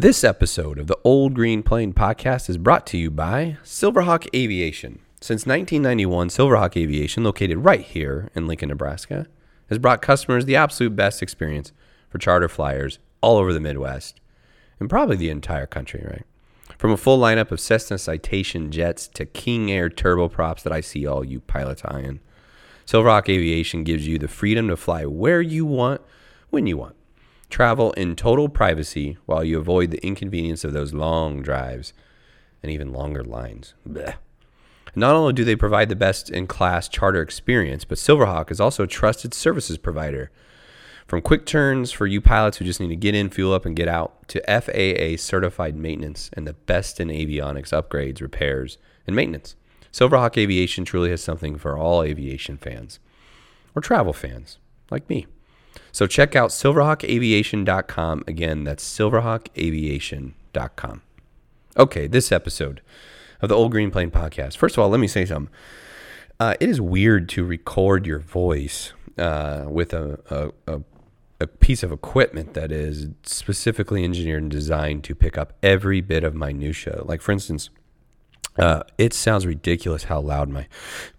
This episode of the Old Green Plane podcast is brought to you by Silverhawk Aviation. Since 1991, Silverhawk Aviation, located right here in Lincoln, Nebraska, has brought customers the absolute best experience for charter flyers all over the Midwest and probably the entire country, right? From a full lineup of Cessna Citation jets to King Air turboprops that I see all you pilots eyeing. Silverhawk Aviation gives you the freedom to fly where you want, when you want. Travel in total privacy while you avoid the inconvenience of those long drives and even longer lines. Blech. Not only do they provide the best in class charter experience, but Silverhawk is also a trusted services provider. From quick turns for you pilots who just need to get in, fuel up, and get out, to FAA certified maintenance and the best in avionics upgrades, repairs, and maintenance. Silverhawk Aviation truly has something for all aviation fans or travel fans like me. So check out silverhawkaviation.com. Again, that's silverhawkaviation.com. Okay, this episode of the Old Green Plane podcast. First of all, let me say something. Uh, it is weird to record your voice uh, with a, a, a, a piece of equipment that is specifically engineered and designed to pick up every bit of minutia. Like, for instance, uh, it sounds ridiculous how loud my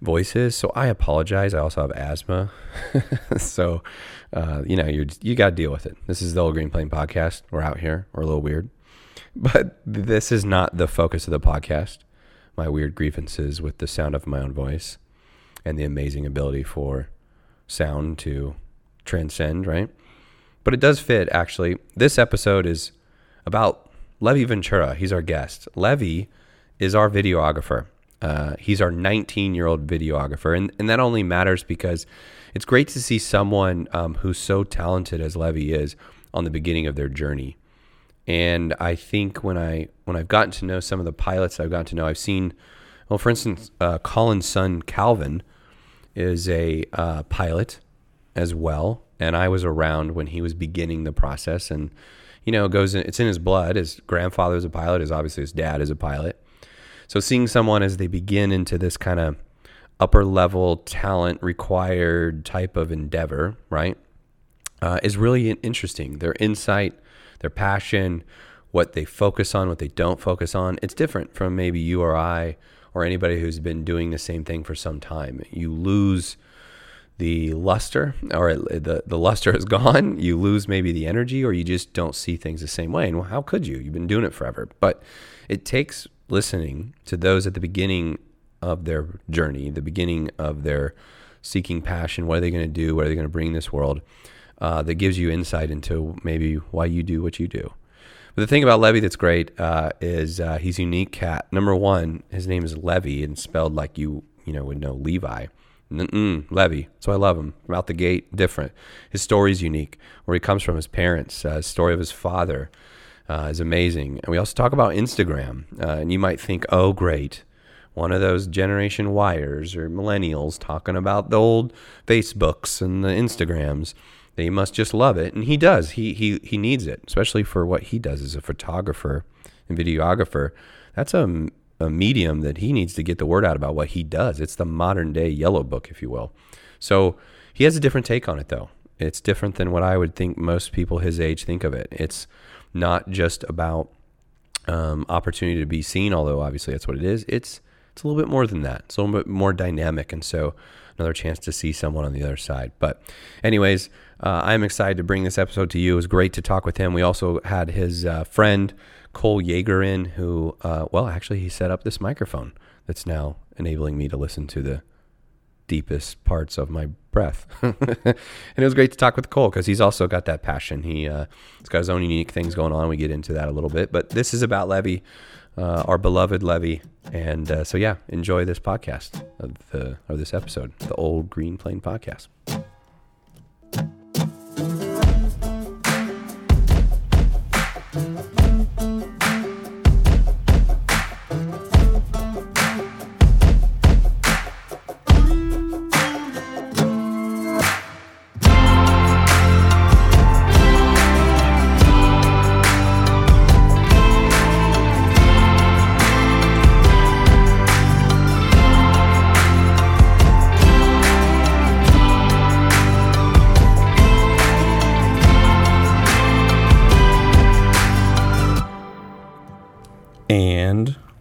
voice is, so I apologize. I also have asthma, so uh, you know you you got to deal with it. This is the Old Green Plane podcast. We're out here. We're a little weird, but this is not the focus of the podcast. My weird grievances with the sound of my own voice and the amazing ability for sound to transcend, right? But it does fit actually. This episode is about Levi Ventura. He's our guest. Levi is our videographer. Uh, he's our 19 year old videographer. And, and that only matters because it's great to see someone um, who's so talented as Levi is on the beginning of their journey. And I think when I when I've gotten to know some of the pilots I've gotten to know, I've seen, well, for instance, uh, Colin's son Calvin is a uh, pilot as well, and I was around when he was beginning the process, and you know, it goes in, it's in his blood. His grandfather is a pilot, is obviously his dad is a pilot, so seeing someone as they begin into this kind of upper level talent required type of endeavor, right, uh, is really interesting. Their insight, their passion, what they focus on, what they don't focus on, it's different from maybe you or I or anybody who's been doing the same thing for some time. You lose the luster or the, the luster is gone. You lose maybe the energy or you just don't see things the same way. And well, how could you? You've been doing it forever. But it takes listening to those at the beginning of their journey, the beginning of their seeking passion. What are they going to do? What are they going to bring this world? Uh, that gives you insight into maybe why you do what you do. But the thing about Levy that's great uh, is uh, he's unique cat. Number one, his name is Levy and spelled like you you know would know Levi. Mm-mm, Levi. So I love him. From out the gate, different. His story is unique. Where he comes from, his parents, uh, story of his father uh, is amazing. And we also talk about Instagram. Uh, and you might think, oh, great. One of those generation wires or millennials talking about the old Facebooks and the Instagrams. They must just love it. And he does. He, he, he needs it, especially for what he does as a photographer and videographer. That's a, a medium that he needs to get the word out about what he does. It's the modern day yellow book, if you will. So he has a different take on it, though. It's different than what I would think most people his age think of it. It's not just about um, opportunity to be seen, although obviously that's what it is. It's it's a little bit more than that. It's a little bit more dynamic, and so another chance to see someone on the other side. But, anyways, uh, I'm excited to bring this episode to you. It was great to talk with him. We also had his uh, friend Cole Yeager in, who, uh, well, actually, he set up this microphone that's now enabling me to listen to the deepest parts of my breath. and it was great to talk with Cole because he's also got that passion. He, uh, he's got his own unique things going on. We get into that a little bit, but this is about Levy, uh, our beloved Levy. And uh, so, yeah, enjoy this podcast of the of this episode, the Old Green Plane podcast.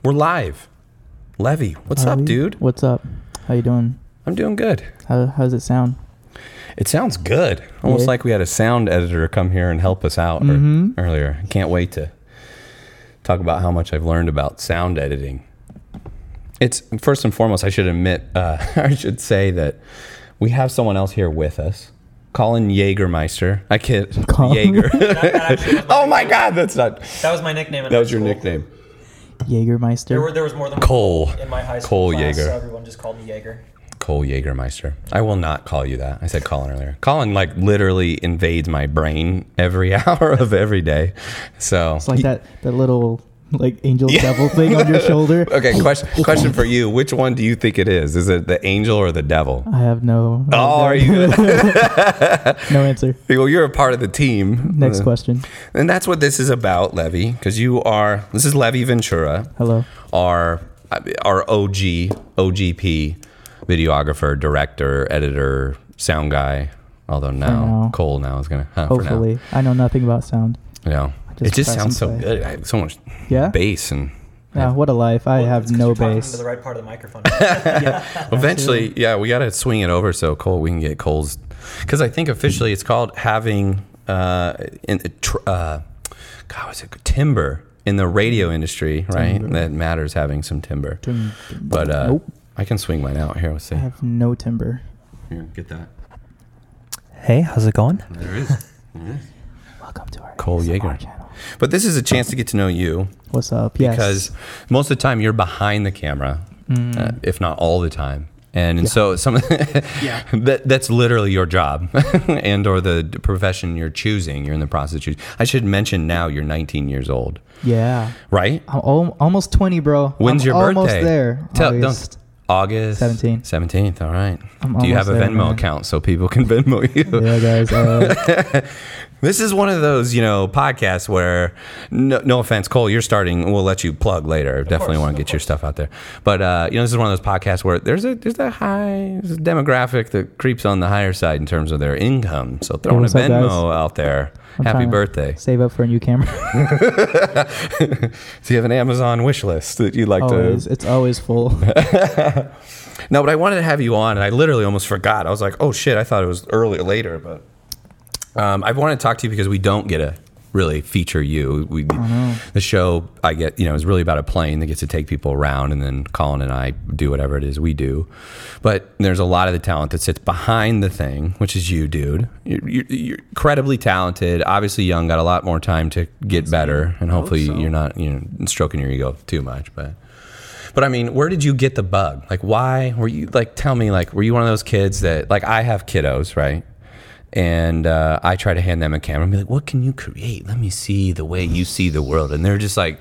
We're live. Levy, what's Are up, dude? What's up? How you doing? I'm doing good. How how does it sound? It sounds good. Almost Yeah. like we had a sound editor come here and help us out ear- Mhm. earlier. Can't wait to talk about how much I've learned about sound editing. It's first and foremost, I should admit, uh, I should say that we have someone else here with us. Colin Jaegermeister. I kid. Colin? Jaeger. That actually was my oh my. God, that's not. That was my nickname. In That high was your school. nickname. Jägermeister. There, were, there was more than one Cole. in my high Cole school class, Jaeger. so everyone just called me Jaeger. Cole Jaegermeister. I will not call you that. I said Colin earlier. Colin like literally invades my brain every hour of every day. So it's like that that little like angel devil thing on your shoulder. Okay, question question for you. Which one do you think it is? Is it the angel or the devil? I have no. I have Oh, no- are you? no answer. well, you're a part of the team. Next Uh, question. And that's what this is about, Levy, because you are. This is Levy Ventura, Hello. our our OG OGP videographer, director, editor, sound guy. Although now, now. Cole now is gonna. Huh, for now. Hopefully, I know nothing about sound. Know, Just it just sounds so and good. I have so much Yeah. bass and. Yeah. What a life. I Well, have no bass. To the right part of the microphone. Eventually, yeah, we got to swing it over so Cole, we can get Cole's, because I think officially it's called having, uh, in, uh, God, what's it? Timber in the radio industry, right? Timber. That matters having some timber. Tim- But uh, Nope. I can swing mine out here. Let's see. I have no timber. Here, get that. Hey, how's it going? There it is. Welcome to our Cole ASMR Yeager. Channel. But this is a chance to get to know you What's up? Yes. because most of the time you're behind the camera, Mm. uh, if not all the time. And, and so some Yeah. that that's literally your job and or the profession you're choosing. You're in the process of choosing. I should mention now you're 19 years old, yeah. right? I'm al- almost 20, bro. When's I'm your almost birthday? there. Tell- don't- August. August 17th. 17th. All right. I'm Do you have a almost there, Venmo man. account so people can Venmo you? Yeah, guys. Uh, This is one of those, you know, podcasts where, no, no offense, Cole, you're starting. We'll let you plug later. Definitely course, want to of get your stuff out there. But uh, you know, this is one of those podcasts where there's a there's a high there's a demographic that creeps on the higher side in terms of their income. So throwing a what's up, Venmo guys? out there. I'm Happy birthday! Save up for a new camera. Do you have an Amazon wish list that you'd like always. to? It's always full. No, but I wanted to have you on, and I literally almost forgot. I was like, oh shit, I thought it was earlier, later, but um, I wanted to talk to you because we don't get to really feature you. We know. the show I get, you know, is really about a plane that gets to take people around, and then Colin and I do whatever it is we do. But there's a lot of the talent that sits behind the thing, which is you, dude. You're, you're, you're incredibly talented, obviously young, got a lot more time to get better, and hopefully so. you're not, you know, stroking your ego too much, but. But I mean, where did you get the bug? Like, why were you like? Tell me, like, were you one of those kids that like I have kiddos, right? And uh, I try to hand them a camera and be like, "What can you create? Let me see the way you see the world." And they're just like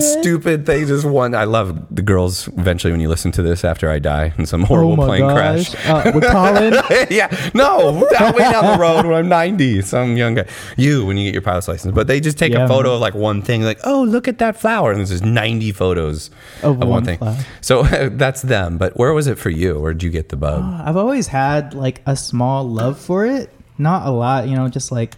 stupid things. is one. I love the girls. Eventually, when you listen to this after I die in some horrible oh my plane gosh. crash. Uh, with Colin. yeah, no, down, way down the road when I'm 90, some young guy. You when you get your pilot's license, but they just take Yeah, a photo of like one thing, like, oh, look at that flower, and there's just 90 photos Of of, one, one thing. flower. So that's them. But where was it for you? Where did you get the bug? I've always had like a small love for it. Not a lot, you know, just like,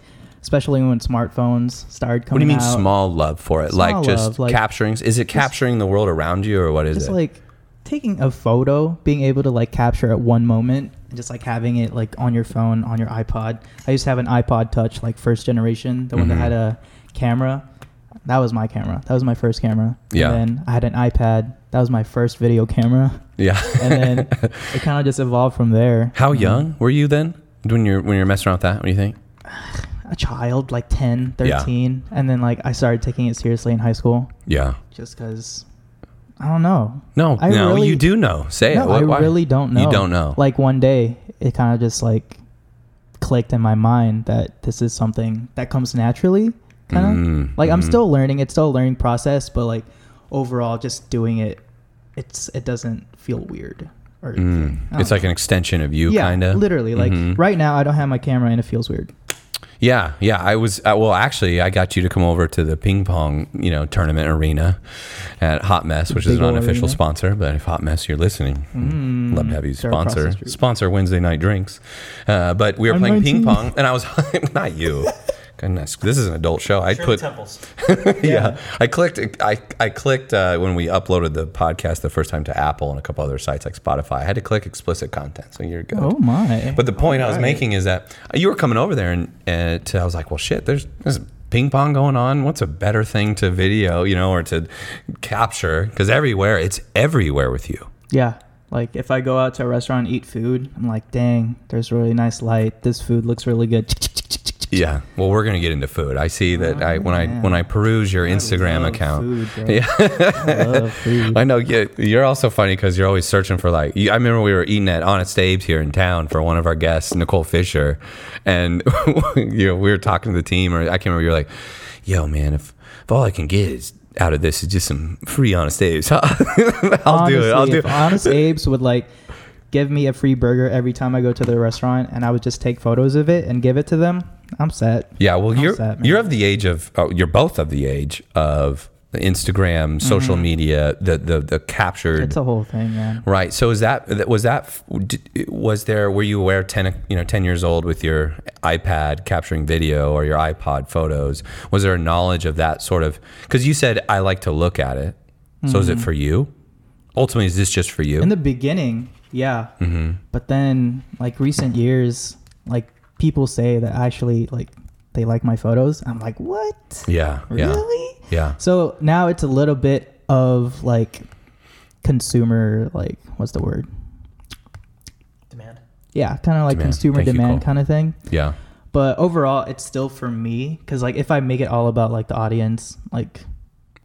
especially when smartphones started coming. Out. What do you mean out. small love for it? like Small just love, like- capturing? Is it capturing the world around you, or what is Just it? like taking a photo, being able to like capture at one moment, and just like having it like on your phone, on your iPod. I used to have an iPod Touch, like first generation, the one that had a camera. That was my camera. That was my first camera. Yeah. And then I had an iPad. That was my first video camera. yeah. And then it kind of just evolved from there. How Um, young were you then? When you're when you're messing around with that? What do you think? a child, like 10, Yeah. 13. And then like I started taking it seriously in high school Yeah. just because I don't know. No, I no, really- you do know. Say it. no, What- I why? really don't know. You don't know. Like one day, it kind of just like clicked in my mind that this is something that comes naturally. Kind of Mm, like I'm mhm. still learning. It's still a learning process, but like overall, just doing it, it's it doesn't feel weird. Or Mm. It's don't like an extension of you, yeah, kind of. literally. Like Mhm. right now, I don't have my camera and it feels weird. Yeah, yeah. I was uh, well. Actually, I got you to come over to the ping pong, you know, tournament arena at Hot Mess, which is an unofficial arena. sponsor. But if Hot Mess, you're listening, Mm. love to have you They're across the sponsor sponsor Wednesday night drinks. Uh, but we were I'm playing ping pong, and I was not you. Goodness, this is an adult show. I put Temples. yeah. I clicked. I I clicked uh, when we uploaded the podcast the first time to Apple and a couple other sites like Spotify. I had to click explicit content, so you're good. Oh my! But the point I was Alright. making is that you were coming over there, and, and to, I was like, well, shit, there's there's ping pong going on. What's a better thing to video, you know, or to capture? Because everywhere, it's everywhere with you. Yeah. Like if I go out to a restaurant and eat food, I'm like, dang, there's really nice light. This food looks really good. Yeah. Well, we're gonna get into food. I see that. I when I when I peruse your I Instagram account. food. Yeah. I love food. I know. Yeah, you're also funny because you're always searching for like. I remember we were eating at Honest Abe's here in town for one of our guests, Nicole Fisher, and you know we were talking to the team, or I can't remember. You're like, "Yo, man, if, if all I can get is out of this is just some free Honest Abe's, I'll do it. I'll do. it. Honest Abe's would like give me a free burger every time I go to the restaurant, and I would just take photos of it and give it to them, I'm set. Yeah, well, How's you're man? you're of the age of oh, you're both of the age of Instagram, social media, the the the captured. Mm-hmm. It's a whole thing, man. Right. So is that was that was there were you aware 10 you know 10 years old with your iPad capturing video or your iPod photos was there a knowledge of that sort of cuz you said I like to look at it. So is it for you? Ultimately is this just for you? Mm-hmm. In the beginning, yeah, mm-hmm. but then like recent years, like people say that actually like they like my photos. I'm like, what? Yeah. Yeah. Really? Yeah. So now it's a little bit of like consumer, like what's the word? Demand. Yeah, kind of like Demand. consumer Thank demand kind of thing. Yeah. But overall, it's still for me because like if I make it all about like the audience, like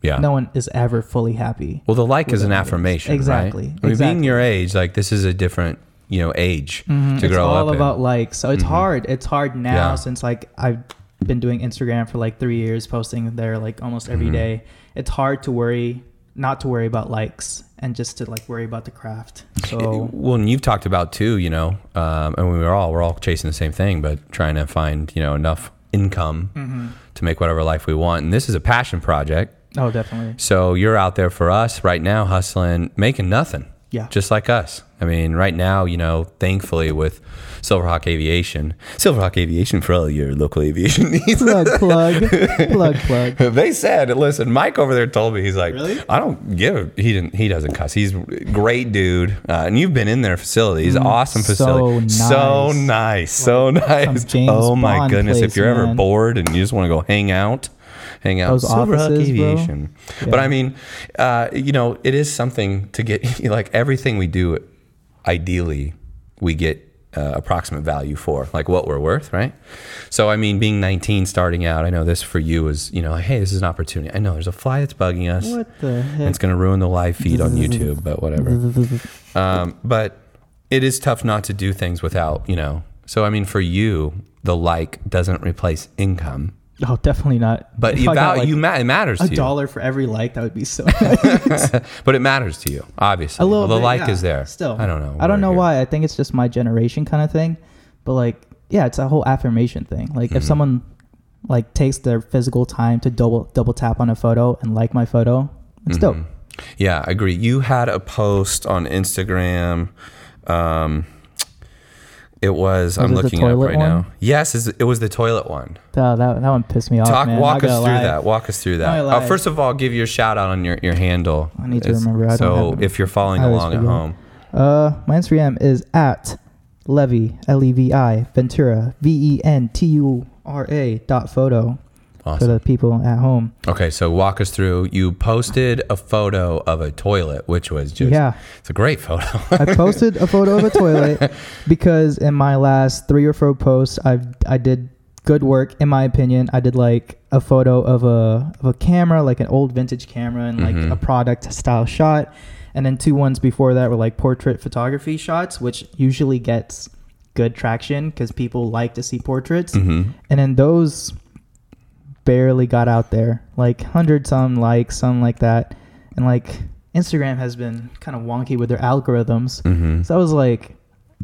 Yeah. no one is ever fully happy. Well, the like is an affirmation, Exactly, Right? I mean, exactly. being your age, like this is a different, you know, age Mhm, to it's grow all up. in. about likes. So it's hard. It's hard now Yeah. since like I've been doing Instagram for like three years, posting there like almost every Mhm. day. It's hard to worry, not to worry about likes, and just to like worry about the craft. So well, and you've talked about too, you know, um, and we were all we're all chasing the same thing, but trying to find you know enough income Mm-hmm. to make whatever life we want. And this is a passion project, oh, definitely. so you're out there for us right now, hustling, making nothing, Yeah. just like us. I mean, right now, you know, thankfully with Silverhawk Aviation, Silverhawk Aviation for all your local aviation needs. plug, plug, plug, plug. They said, listen, Mike over there told me he's like, Really? I don't give. A, he didn't. He doesn't cuss. He's a great dude, uh, and you've been in their facilities. awesome Mm, so facility. So nice. nice. So nice. Oh my Bond goodness! place, if you're ever bored and you just want to go hang out, hang out. Those Silverhawk offices, bro. Aviation. But I mean, uh, you know, it is something to get like everything we do. Ideally, we get uh, approximate value for like what we're worth, right? So I mean, being 19, starting out, I know this for you is you know, like, hey, this is an opportunity. I know there's a fly that's bugging us. What the heck? it's going to ruin the live feed on YouTube, but whatever. Um, but it is tough not to do things without, you know. So I mean, for you, the like doesn't replace income, Oh, definitely not. but If you val- like, you ma- it matters a to you. dollar for every like. That would be so. nice. but it matters to you, obviously. a little the bit, like yeah. is there. Still, I don't know. I don't know here. why. I think it's just my generation kind of thing. But like, yeah, it's a whole affirmation thing. Like, Mhm. if someone like takes their physical time to double double tap on a photo and like my photo, it's dope. Mhm. Yeah, I agree. You had a post on Instagram. Um, it was, Was I'm it looking it up right one? now. Yes, it was the toilet one. That, that that one pissed me off. Talk, man. walk us through lie. that. Walk us through that. Uh, first of all, give your shout out on your, your handle. I need to It's- remember. So if you're following along at home, Uh, my Instagram is at Levy L E V I Ventura V E N T U R A dot photo for the people at home. Okay, so walk us through. You posted a photo of a toilet, which was just yeah, it's a great photo. I posted a photo of a toilet because in my last three or four posts, I I did good work in my opinion. I did like a photo of a of a camera, like an old vintage camera, and like Mhm. a product style shot, and then two ones before that were like portrait photography shots, which usually gets good traction because people like to see portraits, hmm and then those barely got out there, like hundred some likes, something like that, and like Instagram has been kind of wonky with their algorithms. hmm So I was like,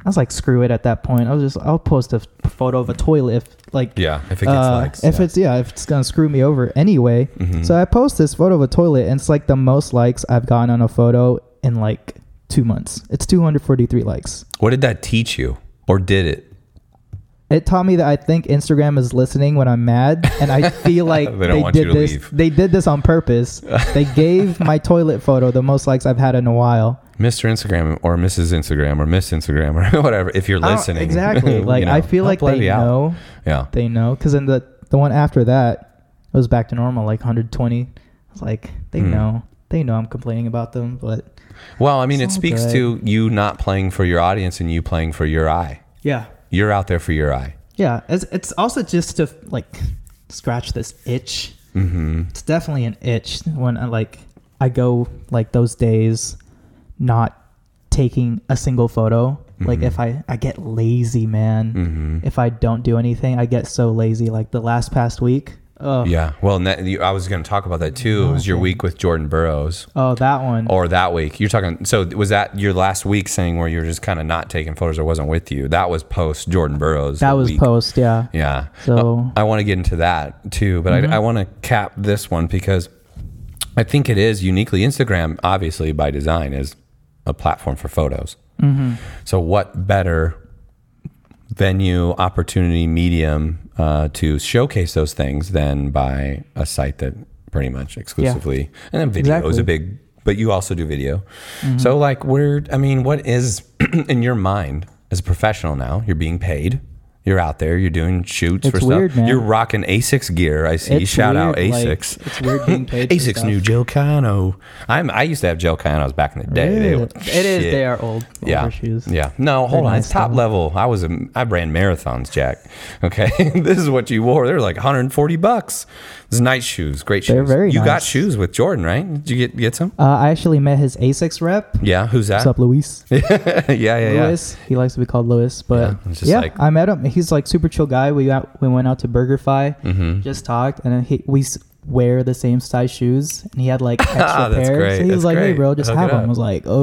I was like, screw it at that point. I was just, I'll post a photo of a toilet if like, Yeah, if it gets uh, likes. if yeah. it's yeah, if it's gonna screw me over anyway. Mhm. So I post this photo of a toilet, and it's like the most likes I've gotten on a photo in like two months. It's 243 likes. what did that teach you, or did it? It taught me that I think Instagram is listening when I'm mad, and I feel like They they, don't want you did this. leave. They did this on purpose. they gave my toilet photo the most likes I've had in a while. Mr. Instagram or Mrs. Instagram or Miss Instagram or whatever. If you're listening, exactly. you Like know, I feel like they Levy out. know. Yeah. They know because then the the one after that it was back to normal, like 120. I was like, they Hmm. know. They know I'm complaining about them, but Well, I mean, it speaks good. to you not playing for your audience and you playing for your eye. yeah, You're out there for your eye. yeah. It's it's also just to like scratch this itch. Mm-hmm. It's definitely an itch when I like I go like those days not taking a single photo. Like Mhm. if I I get lazy, man. Mm-hmm. If I don't do anything, I get so lazy. Like the last past week. Oh, Yeah. Well, and that, you, I was going to talk about that too. It was your week with Jordan Burroughs. oh, that one. Or that week. You're talking. So was that your last week saying where you were just kind of not taking photos or wasn't with you? That was post Jordan Burroughs. that was week. post. Yeah. Yeah. So- I want to get into that too, but Mhm. I, I want to cap this one because I think it is uniquely Instagram, obviously by design, is a platform for photos. Mm-hmm. So, what better venue, opportunity, medium uh, to showcase those things than by a site that pretty much exclusively, and then video is Exactly. a big, but you also do video. Mm-hmm. So, like, where, I mean, what is in your mind as a professional now? You're being paid. You're out there. You're doing shoots It's for weird, stuff. man. You're rocking Asics gear. I see. It's Shout out weird, like, Asics. it's weird being paid. Asics new Gel-Kayano. I'm. I used to have Gel-Kayanos back in the day. They were, It is. shit. They are old. Yeah. Shoes. Yeah. No, hold They're on. nice it's top though. level. I was a I ran marathons, Jack. Okay. this is what you wore. They were like 140 bucks. It's nice shoes. Great shoes. They're very You got shoes with Jordan, right? Did you get get some? Uh, I actually met his Asics rep. Yeah. Who's that? What's up, Luis? yeah, yeah, yeah. Lewis. He likes to be called Luis, but just yeah, like- I met him. He's like super chill guy. We got we went out to BurgerFi, Mhm. just talked, and then he, we wear the same size shoes, and he had like extra Ah, That's pairs. great. So he was That's like, "Hey, bro, just Hook have them." I was like,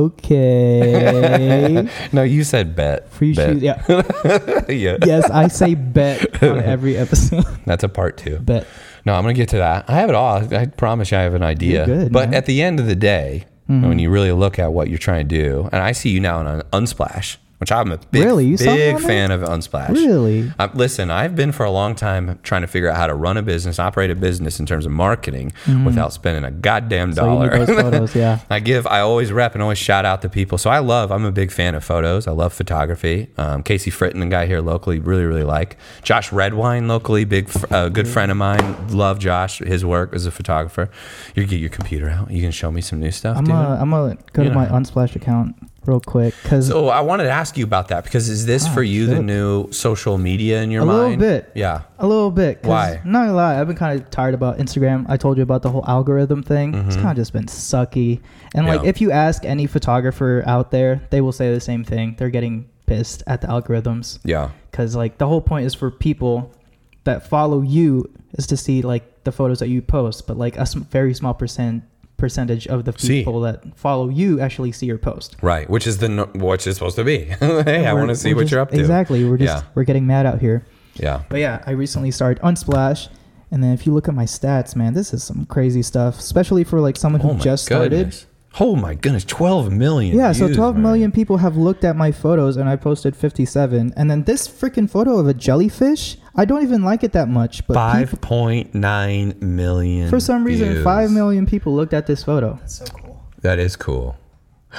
"Okay." no, you said bet. Free Bet. shoes. Yeah. yeah. yes, I say bet on every episode. That's a part two. bet. No, I'm gonna get to that. I have it all. I promise you, I have an idea. Good, but man. at the end of the day, Mhm. when you really look at what you're trying to do, and I see you now on Unsplash, which I'm a big, Really? You big fan of Unsplash. Really? Uh, listen, I've been for a long time trying to figure out how to run a business, operate a business in terms of marketing without spending a goddamn. So you dollar. those photos, yeah. I give, I always rep and always shout out to people. So I love, I'm a big fan of photos. I love photography. Um, Casey Fritton, a guy here locally, really, really like. Josh Redwine, locally, big, uh, good friend of mine. Love Josh, his work as a photographer. You get your computer out. You can show me some new stuff, I'm gonna go You to know my Unsplash account real quick because so I wanted to ask you about that because is this Ah, for you the new social media in your A mind? A little bit. Yeah. A little bit. Why? Not gonna lie, I've been kind of tired about Instagram. I told you about the whole algorithm thing. It's Mhm. kind of just been sucky. And like, Yeah. if you ask any photographer out there, they will say the same thing. They're getting pissed at the algorithms Yeah. because like the whole point is for people that follow you is to see like the photos that you post, but like a very small percent percentage of the See. people that follow you actually see your post. Right. Which is the no- which is supposed to be. hey, I We're- want to see what just- you're up to. Exactly. We're just Yeah. we're getting mad out here. Yeah. But yeah, I recently started Unsplash, and then if you look at my stats, man, this is some crazy stuff. Especially for like someone oh who Oh just started. Goodness. Oh my goodness, 12 million. Yeah, so views, 12 man. million people have looked at my photos, and I posted 57. And then this freaking photo of a jellyfish, I don't even like it that much. But people, 5.9 million. for some reason, views. five million people looked at this photo. That's so cool. That is cool.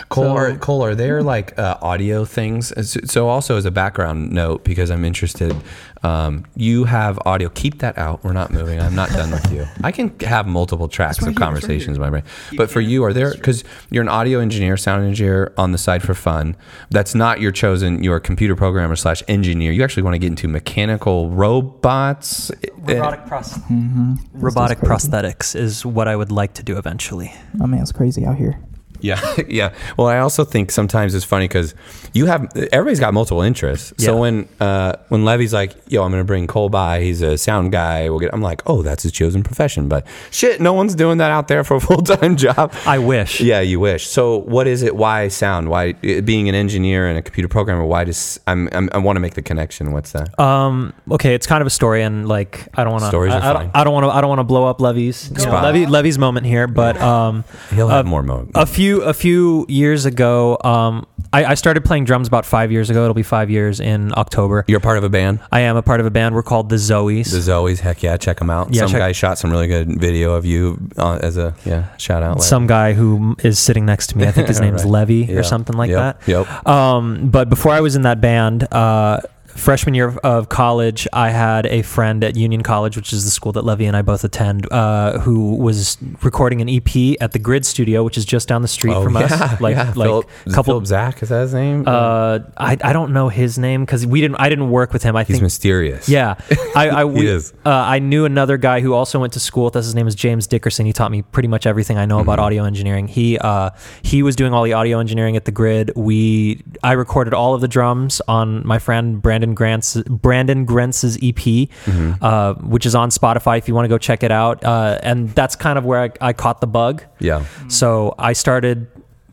Cole, So- are, Cole, are there like uh, audio things? So- So, also as a background note, because I'm interested, um, you have audio. Keep that out. We're not moving. I'm not done with you. I can have multiple tracks right of here, it's right conversations in my brain. You But for you, are there because you're an audio engineer, sound engineer on the side for fun? That's not your chosen. You're a computer programmer slash engineer. You actually want to get into mechanical robots. Robotic pros- Mm-hmm. Robotic prosthetics is what I would like to do eventually. My man's crazy out here. Yeah, yeah. Well, I also think sometimes it's funny because you have everybody's got multiple interests. So when uh, when Levy's like, "Yo, I'm gonna bring Cole by. He's a sound guy." We'll get. I'm like, "Oh, that's his chosen profession." But shit, no one's doing that out there for a full time job. I wish. Yeah, you wish. So, what is it? Why sound? Why being an engineer and a computer programmer? Why does I'm, I'm I want to make the connection? What's that? Um. Okay, it's kind of a story, and like I don't want to. Stories I, are I fine. don't, I don't want to. I don't want to blow up Levy's. you know, Levy Levy's moment here, but um, He'll have uh, more mo. a few a few years ago, um, I, I started playing drums about five years ago. It'll be five years in October. You're part of a band, I am a part of a band. We're called the Zoes. the Zoes. Heck yeah, check them out. Yeah, some check- guy shot some really good video of you uh, as a yeah shout out. Larry. Some guy who is sitting next to me. I think his name's Right. Levy Yeah. or something like Yep, that. Yep. Um, but before I was in that band, uh, freshman year of, of college, I had a friend at Union College, which is the school that Levy and I both attend, uh, who was recording an EP at the Grid Studio, which is just down the street Oh, from yeah, us. Like, yeah. like Philip, couple. Philip Zach is that his name? Uh, I, I don't know his name because we didn't I didn't work with him. I He's think mysterious. yeah, I I, we, is. Uh, I knew another guy who also went to school with us. His name is James Dickerson. He taught me pretty much everything I know about Mm-hmm. audio engineering. He uh, he was doing all the audio engineering at the Grid. We I recorded all of the drums on my friend Brandon Grant's Brandon Grentz's EP, Mm-hmm. uh, which is on Spotify if you want to go check it out. Uh, and that's kind of where I, I caught the bug. Yeah. So I started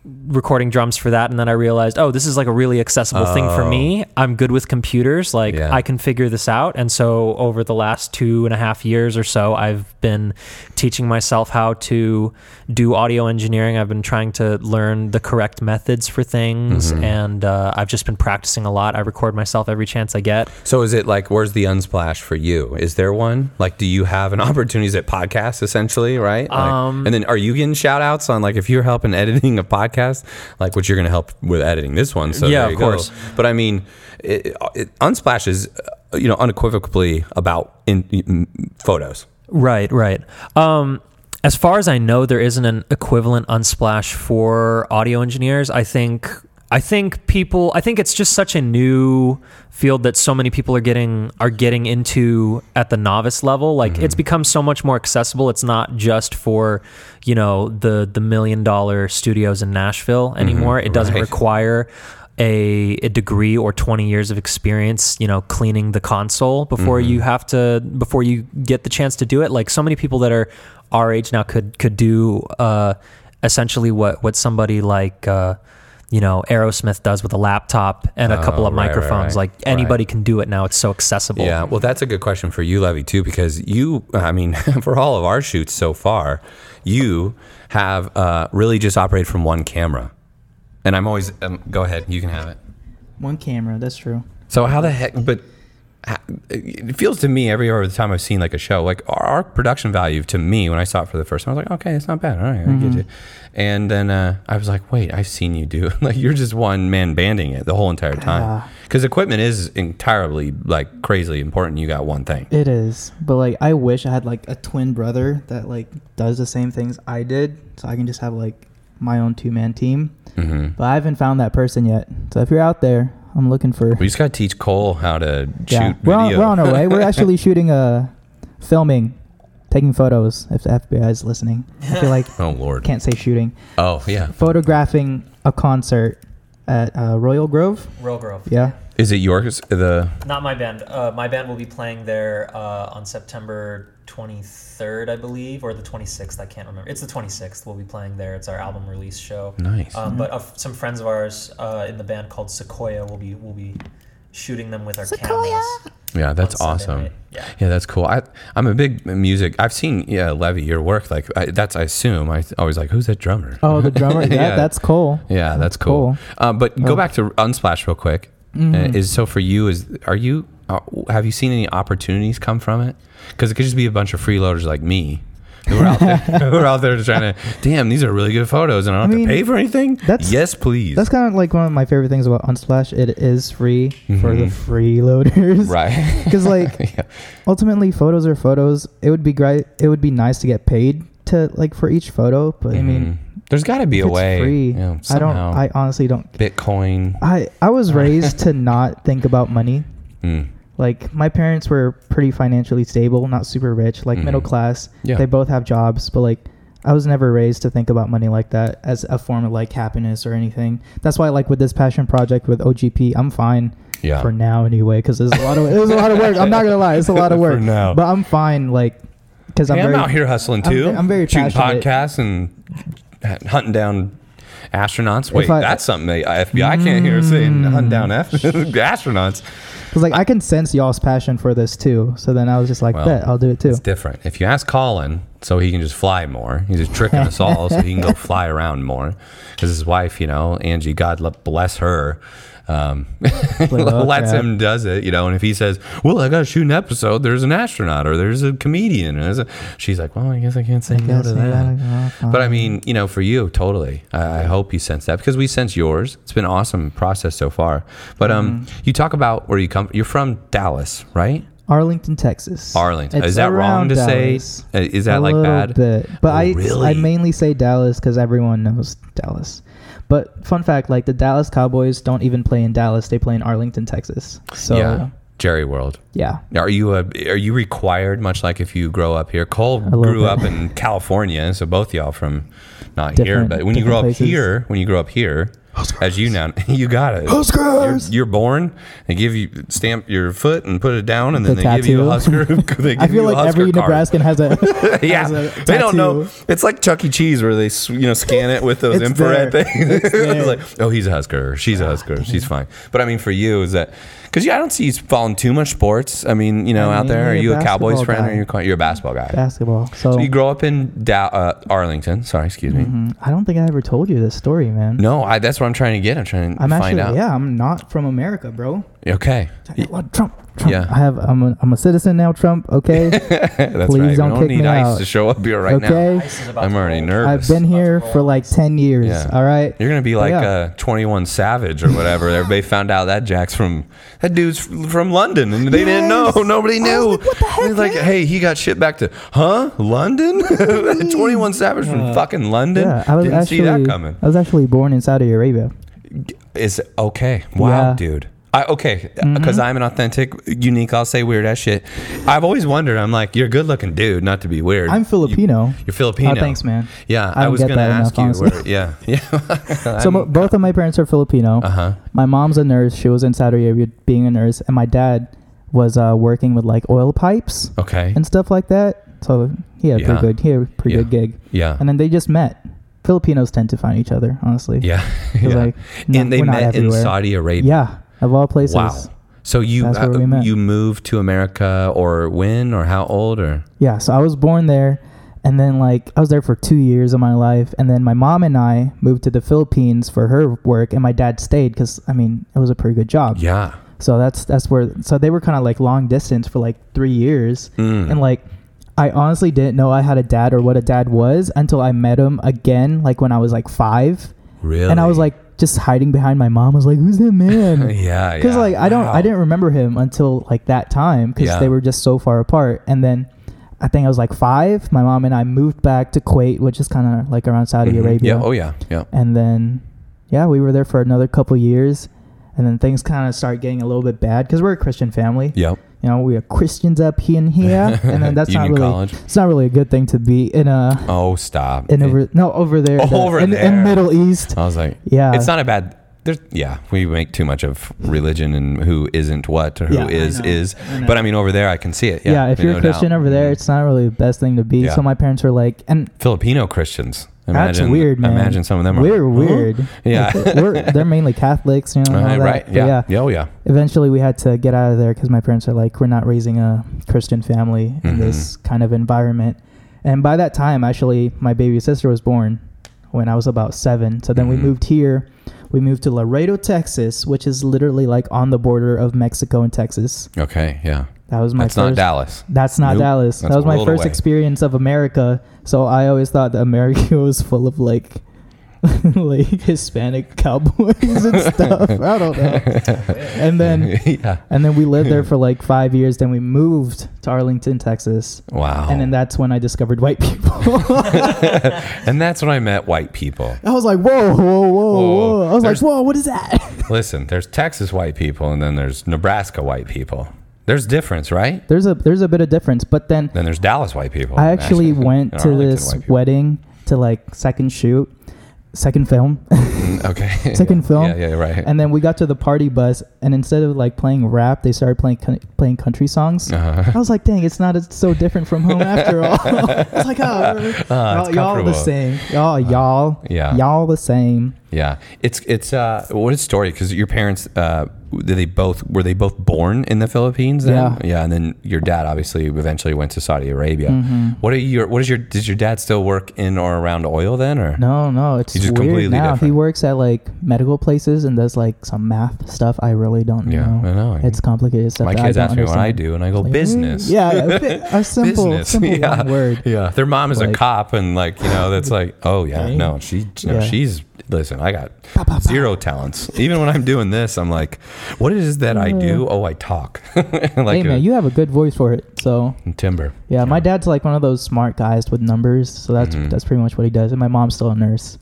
recording drums for that and then I realized, oh, this is like a really accessible thing for Oh. me. I'm good with computers. Like Yeah. I can figure this out. And so over the last two and a half years or so, I've been teaching myself how to do audio engineering. I've been trying to learn the correct methods for things Mm-hmm. and uh, I've just been practicing a lot. I record myself every chance I get. So is it like where's the unsplash for you? Is there one? Like do you have an opportunity? Is it podcast essentially, right? Like, Um, and then are you getting shout outs on like if you're helping editing a podcast, like which you're gonna help with editing this one? So Yeah, of you go. course. But I mean, it, it, unsplash is you know unequivocally about in, in photos. Right, right. Um, as far as I know, there isn't an equivalent Unsplash for audio engineers. I think. I think people. I think it's just such a new field that so many people are getting are getting into at the novice level. Like Mm-hmm. it's become so much more accessible. It's not just for you know the the million dollar studios in Nashville anymore. It doesn't Mm-hmm. right. require a, a degree or 20 years of experience, you know, cleaning the console before Mm-hmm. you have to before you get the chance to do it. Like so many people that are our age now could could do uh, essentially what what somebody like uh, you know Aerosmith does with a laptop and a couple Oh, of right, right, microphones. right. Like anybody can do it now. It's so accessible. Yeah, well, that's a good question for you, Levy, too, because you, I mean, for all of our shoots so far, you have uh, really just operated from one camera. And I'm always, um, go ahead, you can have it. One camera. That's true. So, how the heck, but it feels to me every other time I've seen like a show, like our, our production value to me when I saw it for the first time, I was like, okay, it's not bad. All right, I get you. And then uh, I was like, wait, I've seen you do like you're just one man banding it the whole entire time because equipment is entirely like crazily important. You got one thing. It is, but like I wish I had like a twin brother that like does the same things I did, so I can just have like my own two man team. hmm But I haven't found that person yet. So if you're out there, I'm looking for. We just got to teach Cole how to Yeah, shoot we're on, video. we're on our way. We're actually shooting a filming, taking photos. If the FBI is listening, I feel like oh Lord. can't say shooting. Oh yeah. Photographing a concert at uh, Royal Grove. Royal Grove. Yeah. Is it yours? The Not my band. Uh, my band will be playing there uh, on September 23rd, I believe, or the 26th. I can't remember. It's the 26th. We'll be playing there. It's our album release show. nice. Um, but uh, some friends of ours uh, in the band called Sequoia will be will be shooting them with our cameras. yeah, that's awesome. night. Yeah. Yeah, that's cool. I I'm a big music. I've seen yeah Levy your work like I, that's I assume I always like who's that drummer? Oh, the drummer. Yeah, Yeah. that's cool. yeah, that's cool. cool. Uh, but go Oh. back to Unsplash real quick. Mhm. Uh, is so for you is are you uh, have you seen any opportunities come from it? Because it could just be a bunch of freeloaders like me. Who are out there? who are out there trying to? Damn, these are really good photos, and I don't I have mean, to pay for anything. that's- yes, please. That's kind of like one of my favorite things about Unsplash. It is free for the Mhm. freeloaders. right. Because like yeah. ultimately, photos are photos. It would be great. It would be nice to get paid to like for each photo. But I mean, Mhm. there's got to be a it's way. free, you know, I don't. I honestly don't. Bitcoin. I I was raised to not think about money. Mm. Like my parents were pretty financially stable, not super rich, like middle Mhm. class. Yeah. They both have jobs, but like I was never raised to think about money like that as a form of like happiness or anything. That's why like with this passion project with OGP, I'm fine Yeah. for now anyway because there's a lot of there's a lot of work. I'm not gonna lie, it's a lot of work. now. But I'm fine like because I'm Hey, I'm, out here hustling I'm too. I'm very shooting passionate. podcasts and hunting down astronauts. Wait, I- that's something the FBI can't hear saying Mm. hunting down astronauts. Because like I can sense y'all's passion for this too. So then I was just like, Well, bet I'll do it too. It's different. If you ask Colin, so he can just fly more, he's just tricking us all so he can go fly around more. Because his wife, you know, Angie, God bless her, um, lets him does it, you know. And if he says, "Well, I got to shoot an episode," there's an astronaut or there's a comedian, and a, she's like, "Well, I guess I can't say no to that." go, But I mean, you know, for you, totally. I, I hope you sense that because we sense yours. It's been an awesome process so far. But um, Mm-hmm. you talk about where you come. You're from Dallas, right? Arlington, Texas. Arlington. It's Is that wrong to Dallas. say? Uh, Is that a like bad? Bit. But Oh, I really? I mainly say Dallas because everyone knows Dallas. But fun fact, like the Dallas Cowboys don't even play in Dallas; they play in Arlington, Texas. So yeah, Jerry World. yeah. Are you a, are you required much like if you grow up here? Cole grew bit. up in California, so both y'all from not here. But when you grow up here, when you grow up here, as you now you got it. You're, you're born. They give you stamp your foot and put it down, and then The they give you a. Husker. They give I feel you a like every Husker card. Nebraskan has a yeah, has a they don't know. It's like Chuck E. Cheese where they you know scan it with those It's infrared there. things. It's it's like, oh, he's a Husker. She's a Husker. She's fine. But I mean, for you, is that because yeah, I don't see you following too much sports. I mean, you know, I'm out there, are you a Cowboys fan or you're, you're a basketball guy? basketball. So, So you grow up in da- uh, Arlington. Sorry, excuse me. Mhm. I don't think I ever told you this story, man. No, I, that's what I'm trying to get. I'm trying to I'm find actually out. yeah. I'm not from America, bro. Okay. What, Trump, Trump. Yeah. I have. I'm a, I'm a citizen now, Trump. Okay. That's Please right. don't we don't kick need me ICE out. to show up here right okay. now. Ice I'm already nervous. I've been here for like ten years. Yeah. All right. You're gonna be like yeah. uh, 21 Savage or whatever. Everybody found out that Jack's from that dude's from London, and they didn't know. Nobody knew. like, what the heck, He's like, hey, he got shipped back to huh London. 21 Savage from fucking London. Yeah, I was didn't actually. see that coming. I was actually born in Saudi Arabia. Is okay. Wow, Yeah. Dude. I, okay, because I'm an authentic, unique. I'll say weird ass shit. I've always wondered. I'm like, you're a good looking dude, not to be weird. I'm Filipino. You, are Filipino. Oh, thanks, man. Yeah, I I, was gonna ask enough, you. Where, yeah, yeah. So mo- both of my parents are Filipino. Uh huh. My mom's a nurse. She was in Saudi Arabia being a nurse, and my dad was uh, working with like oil pipes Okay. and stuff like that. So he had a Yeah. pretty good. He had a pretty Yeah. good gig. Yeah. And then they just met. Filipinos tend to find each other, honestly. Yeah. yeah. like, no- and they met in. Saudi Arabia. Yeah, of all places. Wow. So you uh, you moved to America or when or how old or Yeah, so I was born there, and then like I was there for two years of my life, and then my mom and I moved to the Philippines for her work, and my dad stayed because I mean it was a pretty good job. yeah. So that's that's where so they were kind of like long distance for like three years, Mm. and like I honestly didn't know I had a dad or what a dad was until I met him again, like when I was like five, really? and I was like just hiding behind my mom. I was like, "Who's that man?" yeah, because yeah. like I don't Wow. I didn't remember him until like that time because Yeah. they were just so far apart. And then I think I was like five. My mom and I moved back to Kuwait, which is kind of like around Saudi Mhm. Arabia. Yeah. Oh yeah. Yeah. And then yeah, we were there for another couple years. And then things kind of start getting a little bit bad because we're a Christian family. Yep. You know, we are Christians up here and here, and then that's not really College. it's not really a good thing to be in a Oh, stop. in over no over there Oh, the- over in, there. in Middle East. I was like, Yeah, it's not a bad. There's, yeah, we make too much of religion and who isn't what or who Yeah, is is. I. But I mean, over there, I can see it. yeah, Yeah, if you're no a Christian doubt. over there, Mhm. it's not really the best thing to be. Yeah. So my parents were like, and Filipino Christians. That's Imagine, weird, man. Imagine some of them. Are we're like, "Huh?" weird. Yeah. We're, they're mainly Catholics, you know. all Right. Yeah. yeah. yeah. Oh, yeah. Eventually, we had to get out of there because my parents are like, we're not raising a Christian family in Mhm. this kind of environment. And by that time, actually, my baby sister was born when I was about seven. So then we Mhm. moved here. We moved to Laredo, Texas, which is literally like on the border of Mexico and Texas. Okay. Yeah. That was my That's first. not Dallas. That's not Nope. Dallas. That's that was my first away. experience of America. So I always thought that America was full of like like Hispanic cowboys and stuff. I don't know. And then yeah. and then we lived there for like five years. Then we moved to Arlington, Texas, Wow. and then that's when I discovered white people. and that's when I met white people. I was like, whoa, whoa, whoa, Whoa. whoa! I was like, whoa, what is that? Listen, there's Texas white people, and then there's Nebraska white people. There's difference, right? There's a there's a bit of difference, but then Then there's Dallas white people. I actually went to this wedding to like second shoot, second film. Mm, Okay. Second Yeah. film. Yeah, yeah, right. And then we got to the party bus, and instead of like playing rap, they started playing playing country songs. Uh-huh. I was like, dang, it's not it's so different from home after all. it's like, oh, it's y'all, y'all the same. Y'all, y'all, Yeah. y'all the same. Yeah, it's it's uh what a story because your parents uh did they both were they both born in the Philippines? Then? Yeah. yeah, and then your dad obviously eventually went to Saudi Arabia. Mm-hmm. What are your what is your does your dad still work in or around oil then or No, no, it's He's just weird completely now. He works at like medical places and does like some math stuff. I really don't Yeah, know. I know. It's complicated stuff. My kids ask me what I do, and I go Like, business. Yeah, a, simple, business. simple yeah. word. Yeah, their mom is a cop, and like you know, that's like, oh yeah, no, she, no, Yeah. she's. Listen, I got zero talents. Even when I'm doing this, I'm like, what is it that I do? Oh, I talk. like hey a, man, you have a good voice for it. So timber. yeah, my dad's like one of those smart guys with numbers. So that's Mhm. that's pretty much what he does. And my mom's still a nurse.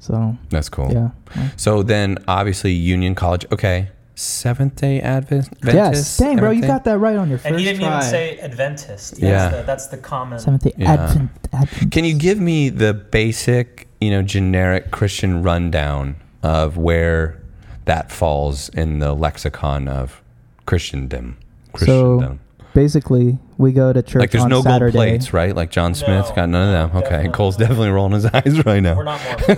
So That's cool. yeah. So then, obviously, Union College. Okay, Seventh Day Advent. Yes. Adventist, Dang, bro, you got that right on your first And he didn't try. even say Adventist. That's Yeah. The, that's the common. Seventh Day Yeah. Advent. Advent. Can you give me the basic, you know, generic Christian rundown of where that falls in the lexicon of Christendom? Christendom. Basically, we go to church like, there's on no Saturday. gold plates, right? Like John Smith No, got none of them. Okay, definitely Cole's definitely rolling his eyes right now. We're not more.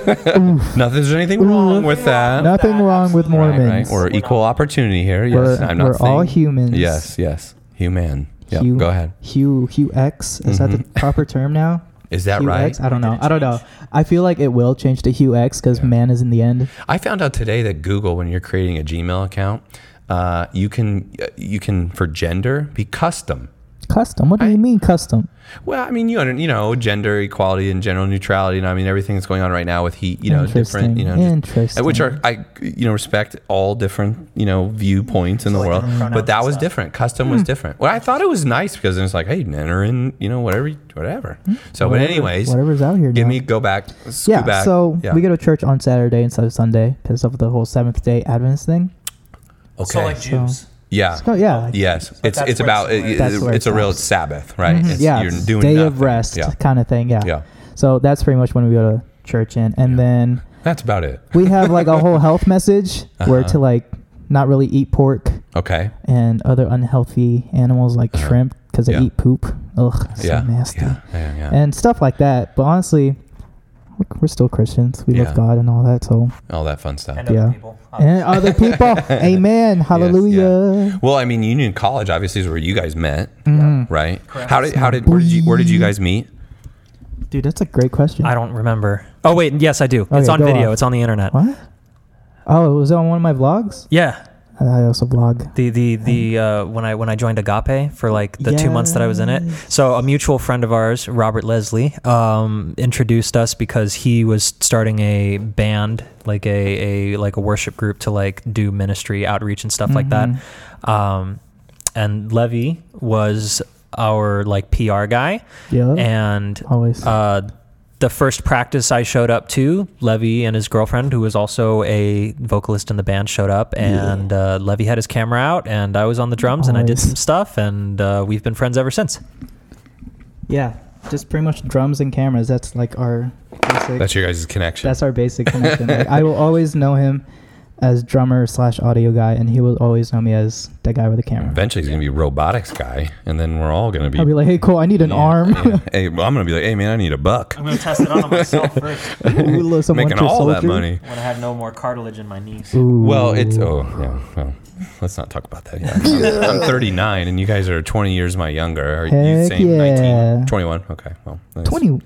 Nothing. There's anything wrong with that. Nothing That, wrong with absolutely. Right, Mormons. right. We're We're equal not. opportunity here. Yes, we're I'm not we're all humans. Yes, yes, human. Yep. Hugh- Go ahead. Hugh Hugh X is that the Mhm. proper term now? Is that Hugh right? X? I don't know. I don't know. I feel like it will change to Hugh X because Yeah. man is in the end. I found out today that Google, when you're creating a Gmail account, uh, you can you can for gender be custom. Custom. What do I- you mean custom? Well, I mean, you under, you know, gender equality and general neutrality, and I mean everything that's going on right now with heat, you know, different, you know, just- Interesting. which are I you know respect all different you know viewpoints in the like world, but that was stuff. different. Custom Hmm. was different. Well, I thought it was nice because it was like, hey, enter in you know whatever you- whatever. So, but anyways, whatever's out here. give now. me go back, yeah. back. So yeah. we go to church on Saturday instead of Sunday because of the whole Seventh Day Adventist thing. okay, So like So- Yeah. Yeah. Yes, it's it's about it's- it, That's it- it's a real. Sabbath, right? Mhm. It's, yeah. you're doing day of rest Yeah, kind of thing. Yeah. yeah, So that's pretty much when we go to church in, and Yeah. then that's about it. we have like a whole health message where Uh-huh. to like not really eat pork Okay, and other unhealthy animals like Uh-huh. shrimp because they Yeah. eat poop. Ugh, so yeah, nasty. yeah, yeah, yeah. And stuff like that. But honestly, we're, we're still Christians. We Yeah. love God and all that. So all that fun stuff. And Yeah. other people. and other people, Amen, Hallelujah. Well, I mean, Union College obviously is where you guys met, Mhm. right? Correct. How did how did where did you where did you guys meet? Dude, that's a great question. I don't remember. Oh wait, yes I do. Okay, it's on video. off. It's on the internet. What? Oh, it was on one of my vlogs. Yeah. I also vlog. The the the uh, when I when I joined Agape for like the two months that I was in it. So a mutual friend of ours, Robert Leslie, um, introduced us because he was starting a band, like a, a like a worship group to like do ministry outreach and stuff like Mhm. that. Um, and Levy was our like PR guy, Yeah. and always. uh, the first practice I showed up to, Levy and his girlfriend, who was also a vocalist in the band, showed up, and uh, Levy had his camera out, and I was on the drums, and I did some stuff, and uh, we've been friends ever since. yeah. Just pretty much drums and cameras. That's like our basic. That's your guys' connection. That's our basic connection. like, I will always know him as drummer slash audio guy, and he will always know me as that guy with the camera. Eventually, he's gonna be robotics guy, and then we're all gonna be. I'll be like, "Hey, cool, I need an Yeah, arm." yeah. Hey, well, I'm gonna be like, hey man, I need a buck. I'm gonna test it out on myself first Ooh, little some Making Winter all that Soldier. money. when I have no more cartilage in my knees. Ooh. Well, it's oh yeah. Well, let's not talk about that. yet. I'm, I'm 39, and you guys are 20 years my younger. Are you Heck saying yeah. 19, 21? Okay, well, that's- twenty.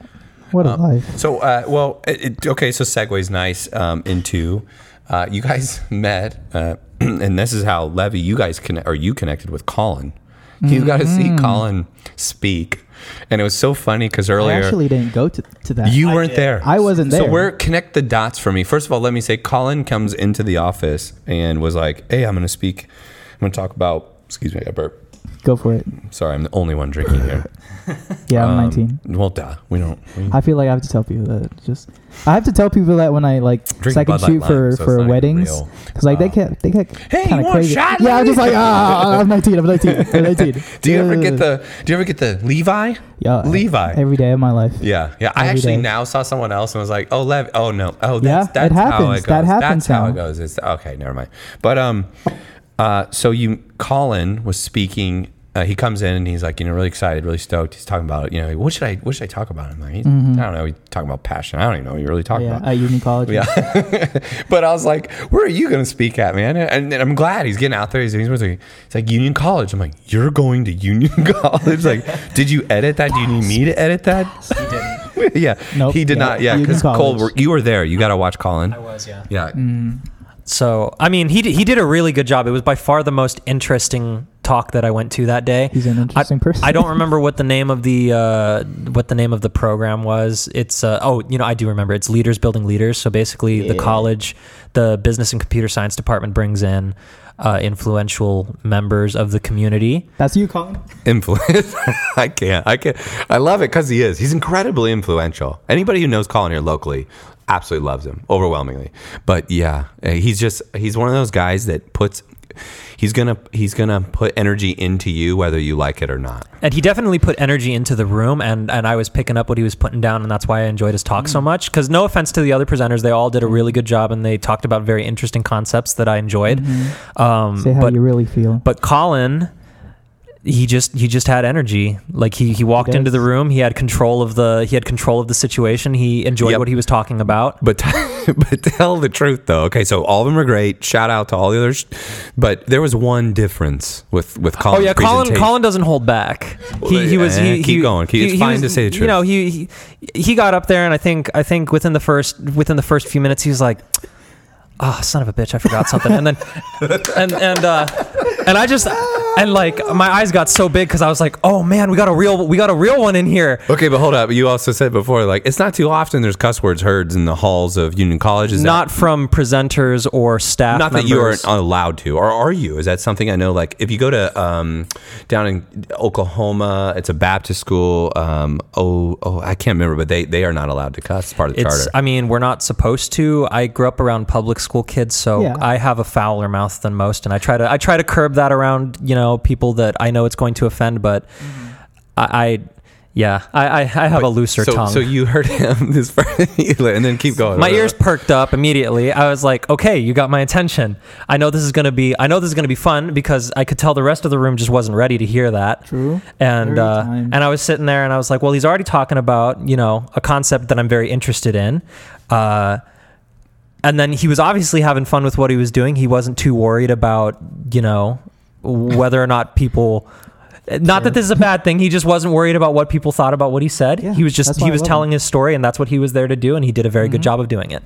What a Uh, life. So, uh, well, it, it, okay. So, segues nice um, into uh, you guys met, uh, and this is how Levy, you guys connect, or you connected with Colin. You got to see Mm-hmm. Colin speak, and it was so funny because earlier. I actually didn't go to to that. you I weren't did. there. I wasn't there. So where connect the dots for me? First of all, let me say Colin comes into the office and was like, "Hey, I'm going to speak. I'm going to talk about." Excuse me, I burp. Go for it. Sorry, I'm the only one drinking here. Yeah, I'm Um, 19. Well, duh. We don't. We, I feel like I have to tell people that. Just I have to tell people that when I like Drink second Bud Light shoot Lime, for so it's for even weddings real. because like they Uh, get they get Hey, you kind of want a crazy. shot, yeah, I'm just like ah, I'm 19. I'm 19. I'm 19. do you ever get the? Do you ever get the Levi? yeah, Levi? every day of my life? Yeah, yeah. I Every actually day. now saw someone else and was like, "Oh, Lev. Oh no. Oh, Yeah, that's it that's how it happens. goes. That happens that's how now. it goes. It's okay. Never mind. But um, uh, so you Colin was speaking uh, he comes in and he's like, you know, really excited, really stoked. He's talking about, you know, what should I, what should I talk about? I'm like, I don't know. He's talking about passion. I don't even know what you're really talking yeah, about. at Union College. Yeah. but I was like, where are you going to speak at, man? And, and I'm glad he's getting out there. He's, he's, like, he's like, Union College. I'm like, you're going to Union College? like, did you edit that? Do you need me to edit that? He didn't. yeah. Nope. He did Yeah, not. Yeah. Because Cole, you were there. You got to watch Colin. I was, yeah. Yeah. So, I mean, he did, he did a really good job. It was by far the most interesting talk that I went to that day. He's an interesting I, person. I don't remember what the name of the uh, what the name of the program was. It's uh, oh, you know, I do remember. It's Leaders Building Leaders. So basically, the college, the business and computer science department brings in uh, influential members of the community. That's you, Colin. influence. I can't. I can't. I love it because he is. He's incredibly influential. Anybody who knows Colin here locally absolutely loves him overwhelmingly. But yeah, uh, he's just he's one of those guys that puts. He's gonna he's gonna put energy into you whether you like it or not. And he definitely put energy into the room, and, and I was picking up what he was putting down, and that's why I enjoyed his talk Mm. so much. Because no offense to the other presenters, they all did a really good job, and they talked about very interesting concepts that I enjoyed. Um, Mm-hmm. Say how but you really feel. but Colin, he just he just had energy. Like he he walked does. into the room, he had control of the he had control of the situation. He enjoyed Yep. what he was talking about. But but tell the truth though. Okay, so all of them are great. Shout out to all the others. But there was one difference with with Colin. Oh yeah, Colin. Colin doesn't hold back. He he was Eh, he, keep he- going. Keep- it's he- he fine was- to say the truth. You know he, he he got up there and I think I think within the first within the first few minutes he was like, oh son of a bitch, I forgot something. And then and and uh, and I just and like my eyes got so big because I was like, oh man, we got a real we got a real one in here. Okay, but hold up. You also said before, like it's not too often there's cuss words heard in the halls of Union College. Is Not that, from presenters or staff. not that you members. aren't allowed to, or are you? Is that something I know? Like if you go to um, down in Oklahoma, it's a Baptist school. Um, oh, oh, I can't remember, but they they are not allowed to cuss. It's part of the It's. charter. I mean, we're not supposed to. I grew up around public school kids, so Yeah. I have a fouler mouth than most, and I try to. I try to curb that around you know people that I know it's going to offend, but I, I yeah, I, I, I have a looser so, tongue. So you heard him this, and then keep going. my ears perked up immediately. I was like, "Okay, you got my attention. I know this is gonna be. I know this is gonna be fun because I could tell the rest of the room just wasn't ready to hear that." True. and uh, and I was sitting there and I was like, well, he's already talking about you know a concept that I'm very interested in. Uh, and then he was obviously having fun with what he was doing. He wasn't too worried about you know whether or not people. Not that this is a bad thing. He just wasn't worried about what people thought about what he said. Yeah, he was just he was telling him. his story, and that's what he was there to do. And he did a very good Mhm. job of doing it.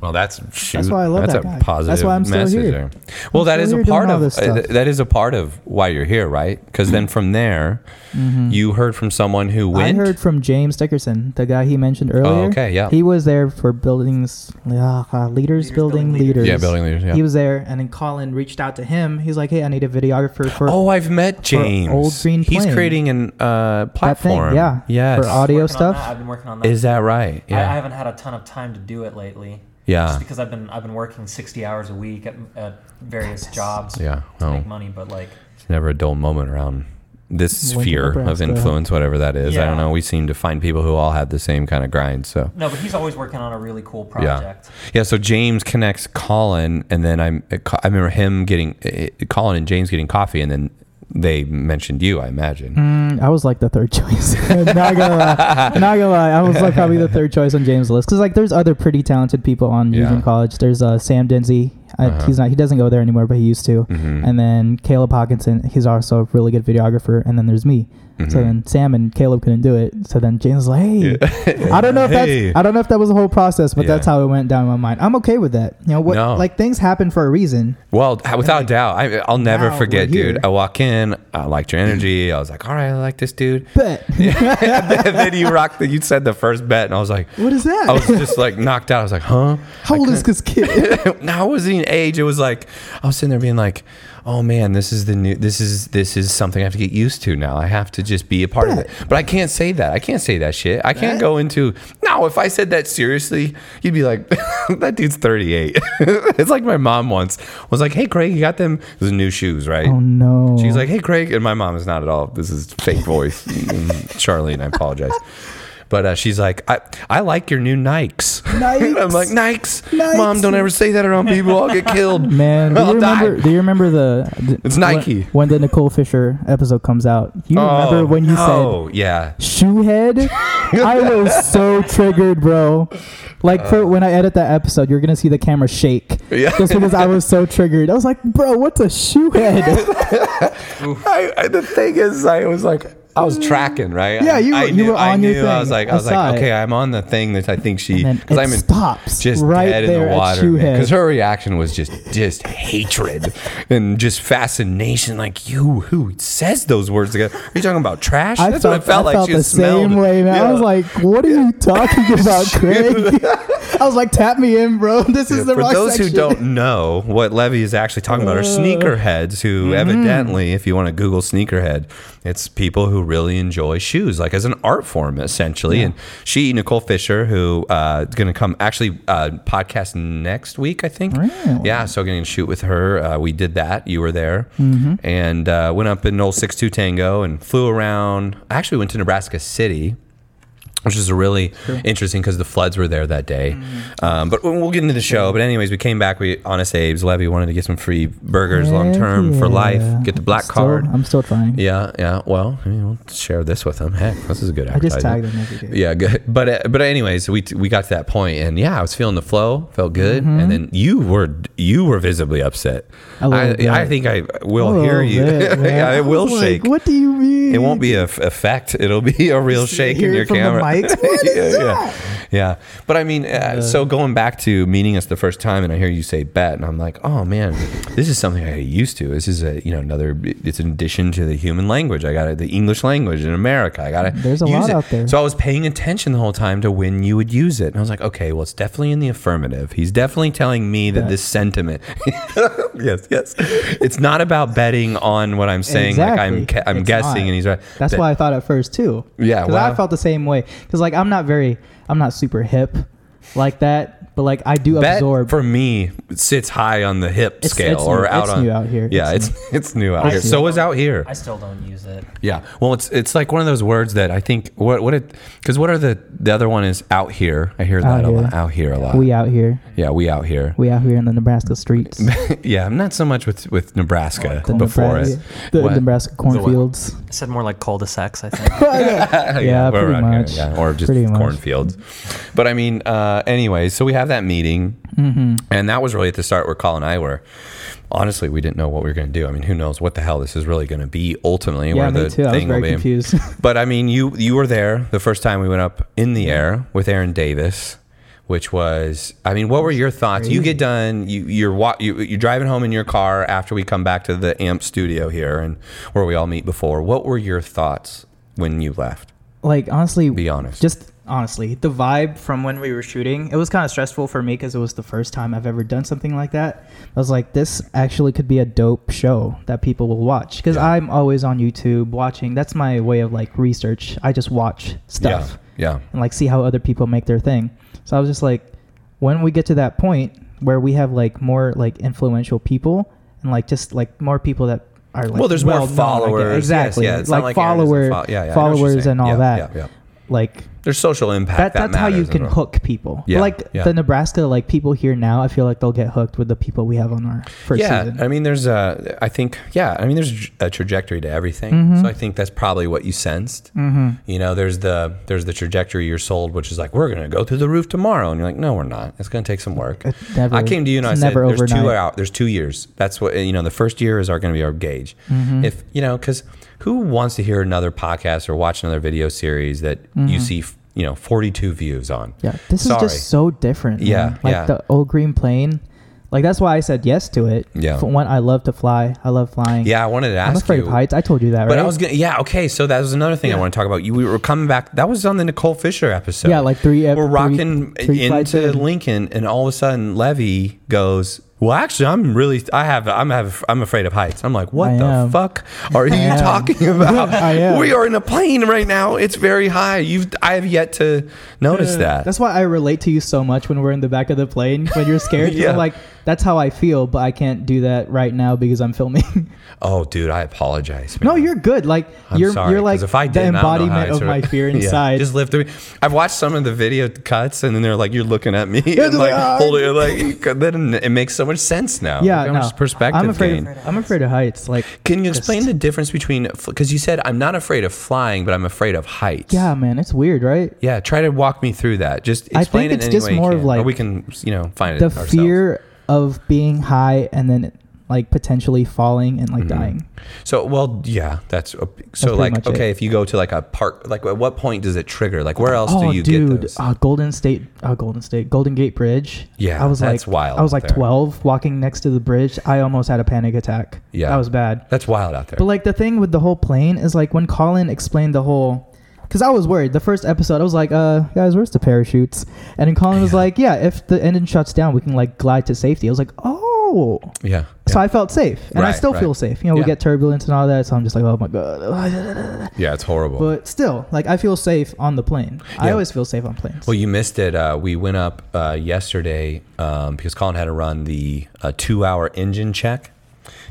Well, that's shoot, That's why I love that's that a guy. positive That's why I'm still message here. Well, I'm that still is a part of uh, that is a part of why you're here, right? Because then from there, you heard from someone who Mm-hmm. I heard from James Dickerson, the guy he mentioned earlier. Oh, okay, yeah. He was there for buildings, uh, uh, leaders, Leaders building Building leaders. Leaders. yeah, building leaders. Yeah. He was there, and then Colin reached out to him. He's like, "Hey, I need a videographer for oh, I've met James. Old Green He's creating an uh, that thing." platform. Yeah, Yes. for audio stuff. that. I've been working on that. Is that right? I, I haven't had a ton of time to do it lately. yeah. Just because I've been I've been working sixty hours a week at, at various jobs Yeah. to Oh, make money, but like it's never a dull moment around this Lincoln, sphere of influence, whatever that is. I don't know. We seem to find people who all have the same kind of grind. So. no, but he's always working on a really cool project. Yeah, yeah so James connects Colin, and then I'm, I remember him getting eh, Colin and James getting coffee, and then they mentioned you. I imagine. Mm, I was like the third choice. not gonna lie. Not gonna lie. I was like probably the third choice on James' list because like there's other pretty talented people on Yeah. Union College. There's uh, Sam. Uh, Uh-huh. He's not. He doesn't go there anymore, but he used to. Mhm. And then Caleb Hawkinson. He's also a really good videographer. And then there's me. So Mhm. then Sam and Caleb couldn't do it. So then James was like, "Hey, I don't know if Hey. that's I don't know if that was the whole process, but Yeah. that's how it went down in my mind. I'm okay with that. You know what? No. Like things happen for a reason. Well, without a doubt, I, I'll never Now forget, we're here. dude. I walk in, I liked your energy. I was like, all right, I like this dude. Bet. and then you rocked. The, you said the first bet, and I was like, what is that? I was just like knocked out. I was like, huh? How old is this kid? no, it wasn't even age. It was like I was sitting there being like, "Oh man, this is the new. This is this is something I have to get used to now. I have to just be a part of it." But I can't say that. I can't say that shit. I can't go into no. If I said that seriously, you'd be like, "That dude's 38." it's like my mom once was like, "Hey, Craig, you got them those new shoes, right?" oh no. She's like, "Hey, Craig," and my mom is not at all. This is fake voice, Mm, Charlene. I apologize. But uh, she's like, I, I like your new Nikes. Nikes. I'm like, Nikes? Nikes. Mom, don't ever say that around people. I'll get killed. Man, do you remember? Do you remember the? It's Nike. When, the Nicole Fisher episode comes out, you remember when you said. Oh, yeah. "shoehead"? I was so triggered, bro. Like for when I edit that episode, you're gonna see the camera shake Yeah. just because I was so triggered. I was like, "Bro, what's a shoehead?" I, I, the thing is, I was like, I was tracking, right? Yeah, you I, were- you knew, were I on your knew. I was like, I I was like, okay, I'm on the thing that I think she, because I'm in, stops just right dead in the water, because her reaction was just, just hatred and just fascination. Like, you, who says those words together? Are you talking about trash? I That's felt, what it felt I like. felt she the smelled. same way, man. I was like, "What are you talking about, Craig?" I was like, "Tap me in, bro. This is Yeah, the for those section." who don't know what Levy is actually talking about are Uh, sneakerheads who mm-hmm. evidently if you want to google sneakerhead it's people who really enjoy shoes like as an art form essentially and she nicole fisher who uh is gonna come actually uh podcast next week i think Really? yeah so getting to shoot with her uh, we did that you were there Mm-hmm. and uh, went up in old six two tango and flew around I actually went to nebraska city which is really interesting because the floods were there that day. Mm-hmm. Um, but we'll get into the show. But anyways, we came back. We honest Abe's Levy wanted to get some free burgers long term Heck for life. Get the black Still- card. I'm still trying. Yeah, yeah. Well, I mean, we'll share this with them. Heck, this is a good. I just tagged them every day. Yeah, good. But uh, but anyways, we we got to that point, and yeah, I was feeling the flow, felt good, and then you were you were visibly upset. Mm-hmm. I, bit. I think I will hear you. bit, yeah, I it will like, shake. what do you mean? It won't be a f- effect. It'll be a real shake in your camera. What yeah, yeah, yeah. But I mean, uh, so going back to meeting us the first time, and I hear you say bet, and I'm like, oh man, this is something I get used to. This is a you know another. It's an addition to the human language. I got it, the English language in America. I got to. There's a use lot it. out there. So I was paying attention the whole time to when you would use it, and I was like, okay, well, it's definitely in the affirmative. He's definitely telling me that this sentiment. yes, yes. It's not about betting on what I'm saying. Like I'm, ca- I'm It's guessing, not. and he's right. That's That- why I thought at first too. Yeah, because wow. I felt the same way. Because like I'm not very, I'm not super hip like that, but like I do bet absorb. for me sits high on the hip It's- scale it's or new- out it's on new out here. Yeah, It's it's it's new out I here. So is out here. I still don't use it. Yeah. Well, it's it's like one of those words that I think what what it because what are the the other one is out here. I hear Out that a here. lot. Out here a lot. we out here, yeah, we out here. we out here in the Nebraska streets. yeah, I'm not so much with with Nebraska The before Nebraska, it. the What? Nebraska what? cornfields. I said more like cul-de-sacs, I think. Yeah, we're pretty around here, much. yeah, or just Pretty much. cornfields. But I mean, uh, anyways, so we have that meeting, Mm-hmm. and that was really at the start where Colin and I were. Honestly, we didn't know what we were going to do. I mean, who knows what the hell this is really going to be ultimately? Yeah, where me the too. I was very confused. But I mean, you you were there the first time we went up in the air with Aaron Davis, which was I mean, what were your thoughts? You get done, you you're wa- you, you're driving home in your car after we come back to the Amp studio here and where we all meet before. What were your thoughts when you left? like honestly, Be honest. just honestly, the vibe from when we were shooting, it was kind of stressful for me because it was the first time I've ever done something like that. I was like, this actually could be a dope show that people will watch because Yeah. I'm always on YouTube watching. That's my way of like research. I just watch stuff Yeah, yeah. and like see how other people make their thing. So I was just like, when we get to that point where we have like more like influential people and like just like more people that are like well, there's more I guess. followers. Yes, exactly, yeah, it's not like, followers, fo- yeah, yeah, I know what you're followers and all Yeah, that. Like There's social impact. that, That, that's how you can hook people. Yeah, like yeah. the Nebraska, like people here now, I feel like they'll get hooked with the people we have on our first yeah, season. I mean, there's a. I think, yeah, I mean, there's a trajectory to everything. Mhm. So I think that's probably what you sensed. mm-hmm. You know, there's the there's the trajectory you're sold, which is like we're gonna go through the roof tomorrow, and you're like, no, we're not. It's gonna take some work. Never, I came to you and I said, "There's two out. There's two years. That's what you know. The first year is our going to be our gauge. Mhm. If you know, because who wants to hear another podcast or watch another video series that you Mhm. see, you know, 42 views on? Yeah, this Sorry. is just so different. man. Yeah, like yeah. the old green plane. Like that's why I said yes to it. Yeah. For one, I love to fly. I love flying. Yeah, I wanted to ask I'm afraid you. of heights. I told you that, But right? I was gonna, yeah, okay. So that was another thing I want to talk about. You, we were coming back. That was on the Nicole Fisher episode. yeah, like three. we're three- rocking three into in. Lincoln, and all of a sudden Levy goes, well, actually, I'm really, I have, I'm have, I'm afraid of heights. I'm like, what I the am. fuck are you talking about? We are in a plane right now. It's very high. You've, I have yet to notice that. That's why I relate to you so much when we're in the back of the plane when you're scared. Yeah. I'm like, that's how I feel, but I can't do that right now because I'm filming. oh, dude, I apologize. no, you're good. Like I'm you're sorry, you're like if I the didn't, I don't know how embodiment of my fear Yeah, inside. just live through me. I've watched some of the video cuts, and then they're like, "You're looking at me," and like like, "Ah." holding. Like then it makes so much sense now. yeah, Like, how no. much perspective I'm afraid. gain. Of, I'm afraid of heights. Like Can you just- explain the difference between because you said I'm not afraid of flying, but I'm afraid of heights. Yeah, man, it's weird, right? Yeah, try to walk me through that. Just I think it's in any just way you more of can, or like we can, you know, find it The fear of being high and then like potentially falling and like Mhm. dying. So, well, yeah, that's so. pretty like, okay, it. if you go to like a park, like at what point does it trigger? Like, where else oh, do you dude, get those? Uh, Golden State, uh, Golden State, Golden Gate Bridge. Yeah, I was that's like, wild I was like there. 12, walking next to the bridge. I almost had a panic attack. Yeah. that was bad. That's wild out there. But like the thing with the whole plane is like when Colin explained the whole, because I was worried. The first episode, I was like, "Uh, guys, where's the parachutes?" And then Colin was like, "Yeah, if the engine shuts down, we can like glide to safety." I was like, "Oh." Yeah. So. I felt safe, and I still right. feel safe. You know, we get turbulence and all that, so I'm just like, "Oh my god." yeah, it's horrible. But still, like I feel safe on the plane. I always feel safe on planes. Well, you missed it. Uh, we went up uh, yesterday um, because Colin had to run the uh, two-hour engine check.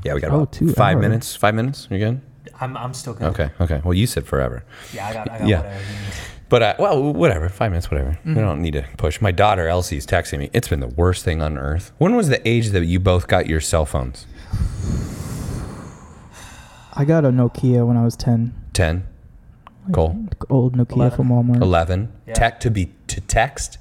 Yeah, we got Oh, about two five hours. minutes. Five minutes. You good? I'm, I'm still good. Okay. Okay. Well, you said forever. Yeah, I got, I got Yeah. Whatever you need. But uh, well, whatever. Five minutes, whatever. Mm-hmm. We don't need to push. My daughter Elsie's texting me. It's been the worst thing on earth. When was the age that you both got your cell phones? I got a Nokia when I was ten. Ten, Cole, Old Nokia Eleven. from Walmart. eleven. Yeah. Tech to be to text,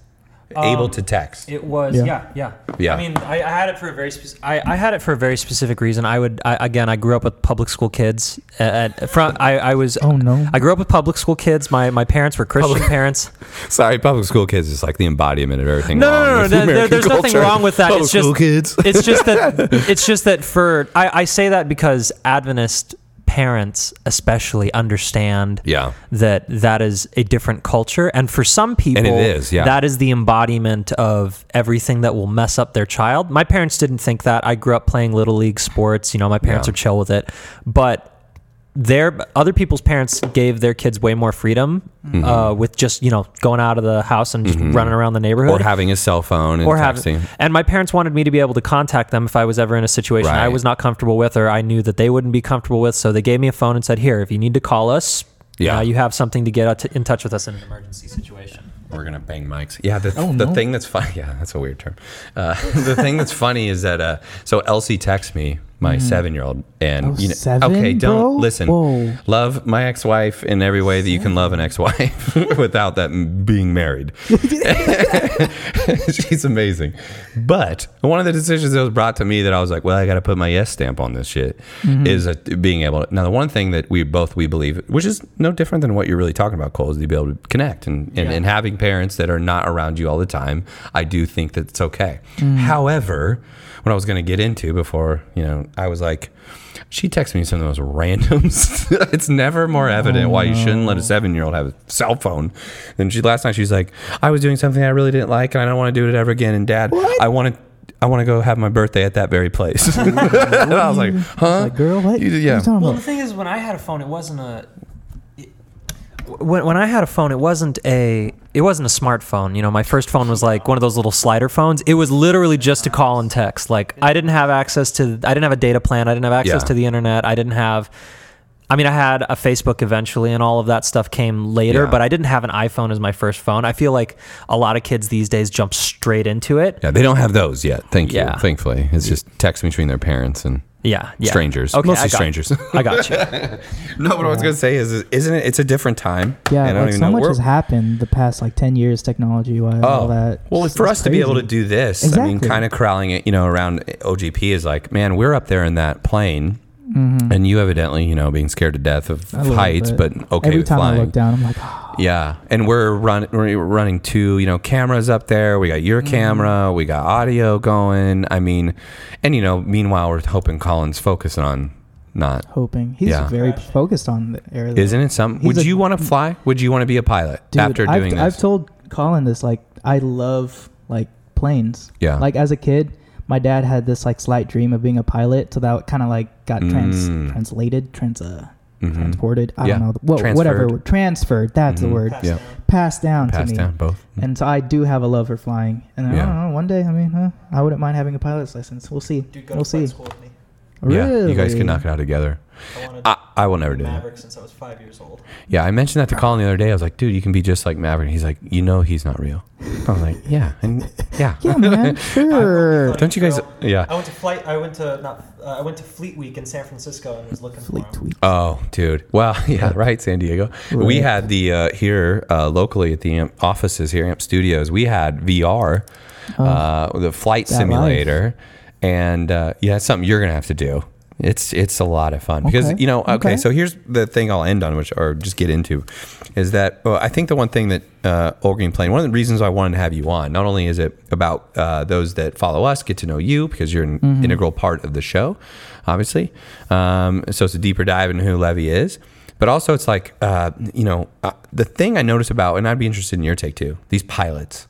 able Um, to text. It was, Yeah. yeah, yeah. Yeah. I mean, I, I had it for a very specific. I, I had it for a very specific reason. I would I, again. I grew up with public school kids. At, from I, I was Oh no. I grew up with public school kids. My my parents were Christian Public- parents. Sorry, public school kids is like the embodiment of everything. No, wrong no, no, with no, there- American there's nothing wrong with that. Public It's just- school kids. It's just that it's just that for I, I say that because Adventist parents especially understand yeah, that that is a different culture. And for some people is, yeah. that is the embodiment of everything that will mess up their child. My parents didn't think that. I grew up playing little league sports. You know my parents Yeah. are chill with it. But their other people's parents gave their kids way more freedom uh, with just you know going out of the house and just running around the neighborhood or having a cell phone and or texting. have and my parents wanted me to be able to contact them if I was ever in a situation I was not comfortable with or I knew that they wouldn't be comfortable with. So they gave me a phone and said, "Here, if you need to call us, Yeah. uh, you have something to get out in touch with us in an emergency situation." We're gonna bang mics. Yeah, the, Oh, the no. thing that's funny. Yeah, that's a weird term. Uh, the thing that's funny is that uh, so Elsie texts me, my hmm. seven-year-old, and Oh, you know, seven, okay, don't bro? listen. Whoa. Love my ex-wife in every way that you can love an ex-wife without that being married. She's amazing, but one of the decisions that was brought to me that I was like, well, I got to put my yes stamp on this shit mm-hmm. is uh, being able. To, now, the one thing that we both we believe, which is no different than what you're really talking about, Cole, is to be able to connect and, and, Yeah. and having parents that are not around you all the time. I do think that it's okay. Mm. However, what I was going to get into before, you know, I was like. She texted me some of those randoms. it's never more evident why you shouldn't let a oh. seven year old have a cell phone. And she last night she's like, I was doing something I really didn't like and I don't want to do it ever again. And dad, I want to I want to go have my birthday at that very place. and I was like, huh? Like, girl, what? You- What are yeah. you talking Well, the thing is, when I had a phone, it wasn't a. When, when I had a phone, it wasn't a it wasn't a smartphone. You know, my first phone was like one of those little slider phones. It was literally just to call and text. Like I didn't have access to I didn't have a data plan. I didn't have access Yeah. to the internet. I didn't have. I mean, I had a Facebook eventually, and all of that stuff came later. Yeah. But I didn't have an iPhone as my first phone. I feel like a lot of kids these days jump straight into it. Yeah, they don't have those yet. Thank you. Thankfully, it's just text between their parents and Yeah, yeah. strangers. Okay, Mostly I got- strangers. I got you. no, but what I was gonna say is, is, isn't it? It's a different time. Yeah, and I don't like even so know. much We're- has happened the past like ten years, technology wise, all oh, that. Oh, Well, It's- for it's us to be able to crazy. do this, I mean, Exactly. kind of corralling it, you know, around OGP is like, man, we're up there in that plane, Mhm. and you evidently, you know, being scared to death of heights, bit. but okay Every with time flying. I look down, I'm like, oh, Yeah, and we're run we're running two, you know, cameras up there. We got your Mm-hmm. camera, we got audio going. I mean, and you know, meanwhile, we're hoping Colin's focusing on not. hoping he's Yeah. very focused on the air. though. Isn't it some? He's Would you want to fly? Would you want to be a pilot Dude, after I've, doing I've told Colin this. Like, I love like planes. Yeah. Like as a kid, my dad had this like slight dream of being a pilot, so that kind of like got trans Mm. translated, trans uh, Mhm. transported. I Yeah. don't know, wha- whatever, Transferred. transferred. That's Mhm. the word. Passed Yeah. down. Passed down Passed to me. down both. And so I do have a love for flying, and I Yeah. don't know. One day, I mean, huh, I wouldn't mind having a pilot's license. We'll see. Dude, go we'll to see. school with me. Yeah, you guys can knock it out together. I wanted I, I will never be do that. Maverick since I was five years old. Yeah, I mentioned that to Colin the other day. I was like, dude, you can be just like Maverick. He's like, you know, he's not real. I was like, yeah, and yeah. Yeah, man. Sure. Don't you guys? Yeah. I went to flight. I went to not. Uh, I went to Fleet Week in San Francisco and was looking Fleet for him. tweet. Oh, dude. Well, yeah, right, San Diego. We had the uh, here uh, locally at the AMP offices here, AMP Studios. We had VR, uh, the flight Oh. That simulator, and uh, yeah, it's something you're gonna have to do. It's it's a lot of fun because Okay. you know. Okay, Okay. so here's the thing I'll end on, which or just get into, is that well, I think the one thing that uh, Old Green Plane, one of the reasons I wanted to have you on, not only is it about uh, those that follow us get to know you because you're an Mm-hmm. integral part of the show, obviously. Um, so it's a deeper dive into who Levy is, but also it's like uh, you know uh, the thing I notice about, and I'd be interested in your take too. These pilots.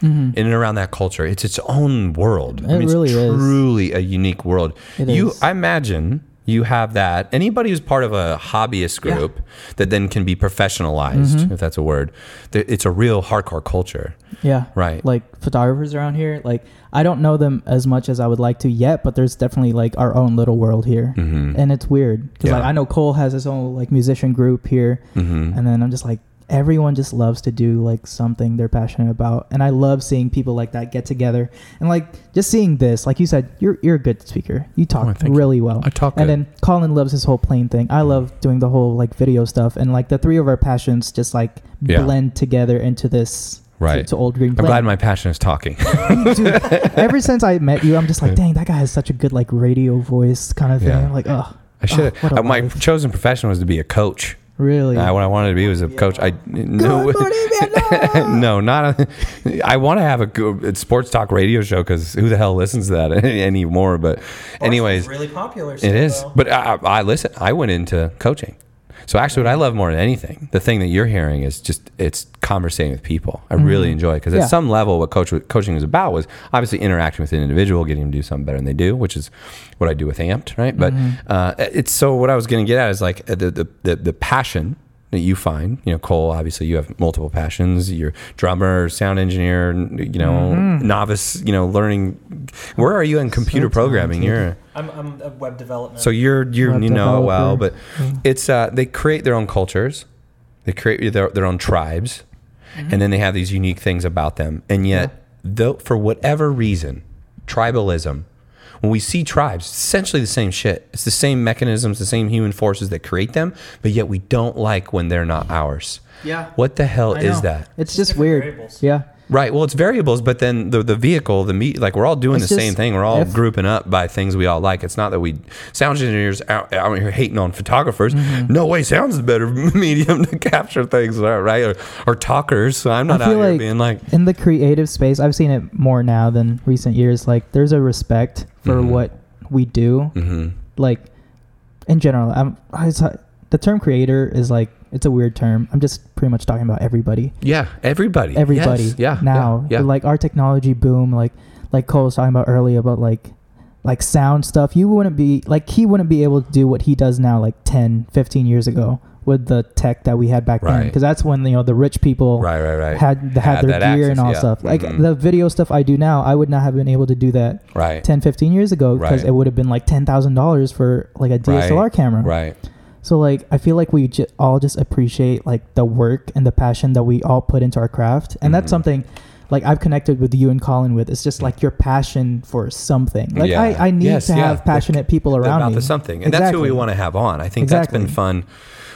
In and around that culture, it's its own world. Mm-hmm. It really it's is. truly a unique world. It you, is. I imagine you have that. Anybody who's part of a hobbyist group that then can be professionalized, Mm-hmm. if that's a word, it's a real hardcore culture. Yeah. Right. Like photographers around here, like I don't know them as much as I would like to yet, but there's definitely like our own little world here, Mhm. and it's weird because like I know Cole has his own like musician group here, Mhm. and then I'm just like everyone just loves to do like something they're passionate about, and I love seeing people like that get together and like just seeing this. Like you said, you're you're a good speaker. You talk Oh, thank you. really well. I talk And good. then Colin loves his whole plane thing. I love doing the whole like video stuff, and like the three of our passions just like Yeah. blend together into this. Right. To, to old green I'm glad my passion is talking. Dude, ever since I met you, I'm just like, dang, that guy has such a good like radio voice kind of thing. Yeah. I'm like, oh, I should. a uh, my life. chosen profession was to be a coach. Really? Uh, what I wanted to be was a coach. I no, no, not. A, I want to have a good sports talk radio show because who the hell listens to that anymore? But, anyways, really popular. It still, is, though. but I, I listen. I went into coaching, so actually, what I love more than anything, the thing that you're hearing is just it's conversating with people. I really enjoy it because Mm-hmm. Yeah. at some level, what coach coaching was about was obviously interacting with an individual, getting them to do something better than they do, which is what I do with Amped, right? But Mm-hmm. uh, it's so what I was going to get at is like uh, the the the, the passion. That you find, you know, Cole. Obviously, you have multiple passions. You're drummer, sound engineer, you know, Mm-hmm. novice. You know, learning. Where are you in computer programming? talented. You're I'm, I'm a web development. so you're you're Web you know it well, but developer. it's uh they create their own cultures, they create their their own tribes, Mm-hmm. and then they have these unique things about them. And yet, though for whatever reason, tribalism. When we see tribes, it's essentially the same shit. It's the same mechanisms, the same human forces that create them, but yet we don't like when they're not ours. Yeah. What the hell I is know. that? It's Just just weird. variables. Yeah. Right. Well, it's variables, but then the the vehicle, the meat, like we're all doing It's the same thing. We're all if- grouping up by things we all like. It's not that we sound engineers out, out here hating on photographers. Mm-hmm. No way, sounds is better medium to capture things, right? Or, or talkers. So I'm not out here like being like, in the creative space, I've seen it more now than recent years. Like there's a respect for Mhm. what we do. hmm Like in general, I'm, I, the term creator is like it's a weird term. I'm just pretty much talking about everybody. yeah, everybody, everybody Yes. yeah, now yeah, yeah. like our technology boom like like cole was talking about earlier about like like sound stuff you wouldn't be like he wouldn't be able to do what he does now like 10 15 years ago with the tech that we had back then because that's when you know the rich people right, right, right, had had, Had their gear access, and all yeah. stuff like Mhm. the video stuff i do now i would not have been able to do that right, 10 15 years ago because Right. it would have been like $10000 for like a dslr Right. camera right. So like I feel like we ju- all just appreciate like the work and the passion that we all put into our craft, and Mhm. that's something like I've connected with you and Colin with. It's just like your passion for something. Like Yeah. I, I need Yes, to yeah. have passionate people around about me. the something, and that's who we want to have on. I think that's been fun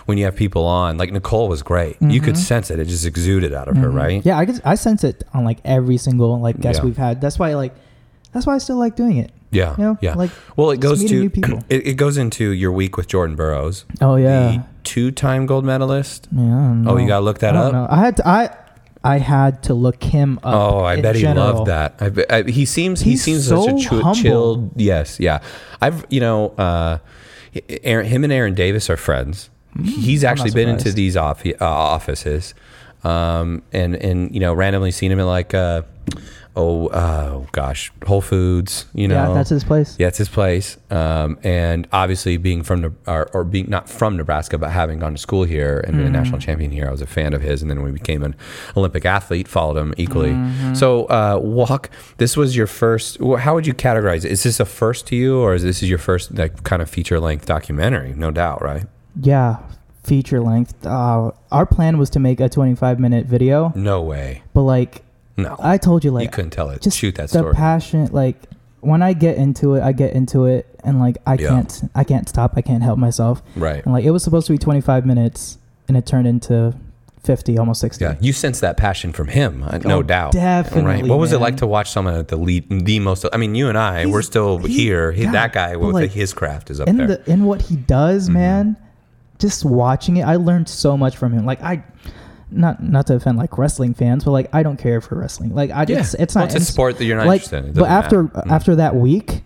when you have people on. Like Nicole was great. You could Mhm. sense it; it just exuded out of her, Mhm. right? Yeah, I guess I sense it on like every single like guest Yeah. we've had. That's why like that's why I still like doing it. Yeah, You know, yeah. like Well, it goes to. It, it goes into your week with Jordan Burroughs, oh yeah, two-time gold medalist. yeah. Oh, you gotta look that I up. know. I had to, I I had to look him up. Oh, I in bet he general. loved that. I, I, he seems he seems so such a ch- chilled. Yes, yeah. I've you know, uh, Aaron, him and Aaron Davis are friends. He's actually been into these offi- uh, offices, um, and and you know randomly seen him at like uh, oh, uh, gosh, Whole Foods. You know, yeah, that's his place. Yeah, it's his place. Um, and obviously, being from or, or being not from Nebraska, but having gone to school here and been a national champion here, I was a fan of his. And then when we became an Olympic athlete, followed him equally. So, uh, walk. This was your first. How would you categorize it? Is this a first to you, or is this your first like kind of feature length documentary? No doubt, right? Yeah, feature length. Uh, our plan was to make a 25 minute video, No way. but like No, I told you, like you couldn't tell it. just Shoot that the story. passion. Like when I get into it, I get into it, and like I Yeah. can't, I can't stop. I can't help myself. right. And like it was supposed to be 25 minutes, and it turned into 50, almost 60. Yeah, you sense that passion from him, uh, no Oh, doubt. definitely, Right. What was it man. like to watch someone at the lead, the most? I mean, you and I, He's- we're still he- here. He, God, that guy but with like, his craft is up in there. the in what he does, Mhm. man. Just watching it, I learned so much from him. Like I, not not to offend like wrestling fans, but like I don't care for wrestling. Like I yeah, just it's Well, not it's a sport that you're not like, interested in. But after matter. Mm. after that week,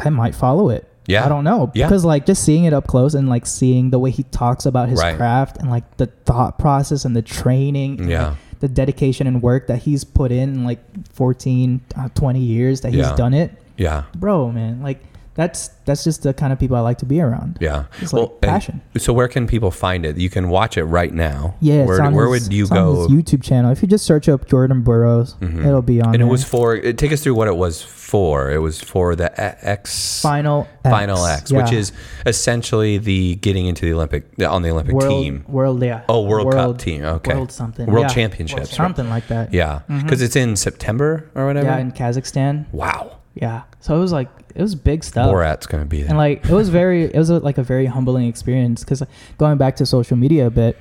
I might follow it. Yeah. I don't know Yeah. because like just seeing it up close and like seeing the way he talks about his Right. craft and like the thought process and the training, and, Yeah. like, the dedication and work that he's put in, in like 14, uh, 20 years that he's Yeah. done it, yeah, bro, man, like that's that's just the kind of people I like to be around. yeah. It's like and passion. So where can people find it? You can watch it right now. Yeah, Where, where his, would you it's on go? his YouTube channel. If you just search up Jordan Burroughs, Mhm. it'll be on. and it there. was for. It, take us through what it was for. It was for the X. Final X, Final X, which yeah. is essentially the getting into the Olympic on the Olympic world, team. World, yeah. Oh, World, Cup team. Okay. World something. World yeah. Championships. right? Something like that. Yeah, because it's in September or whatever. Yeah, in Kazakhstan. wow. Yeah. So it was like it was big stuff. Borat's gonna be there. And like it was very it was a, like a very humbling experience because going back to social media a bit,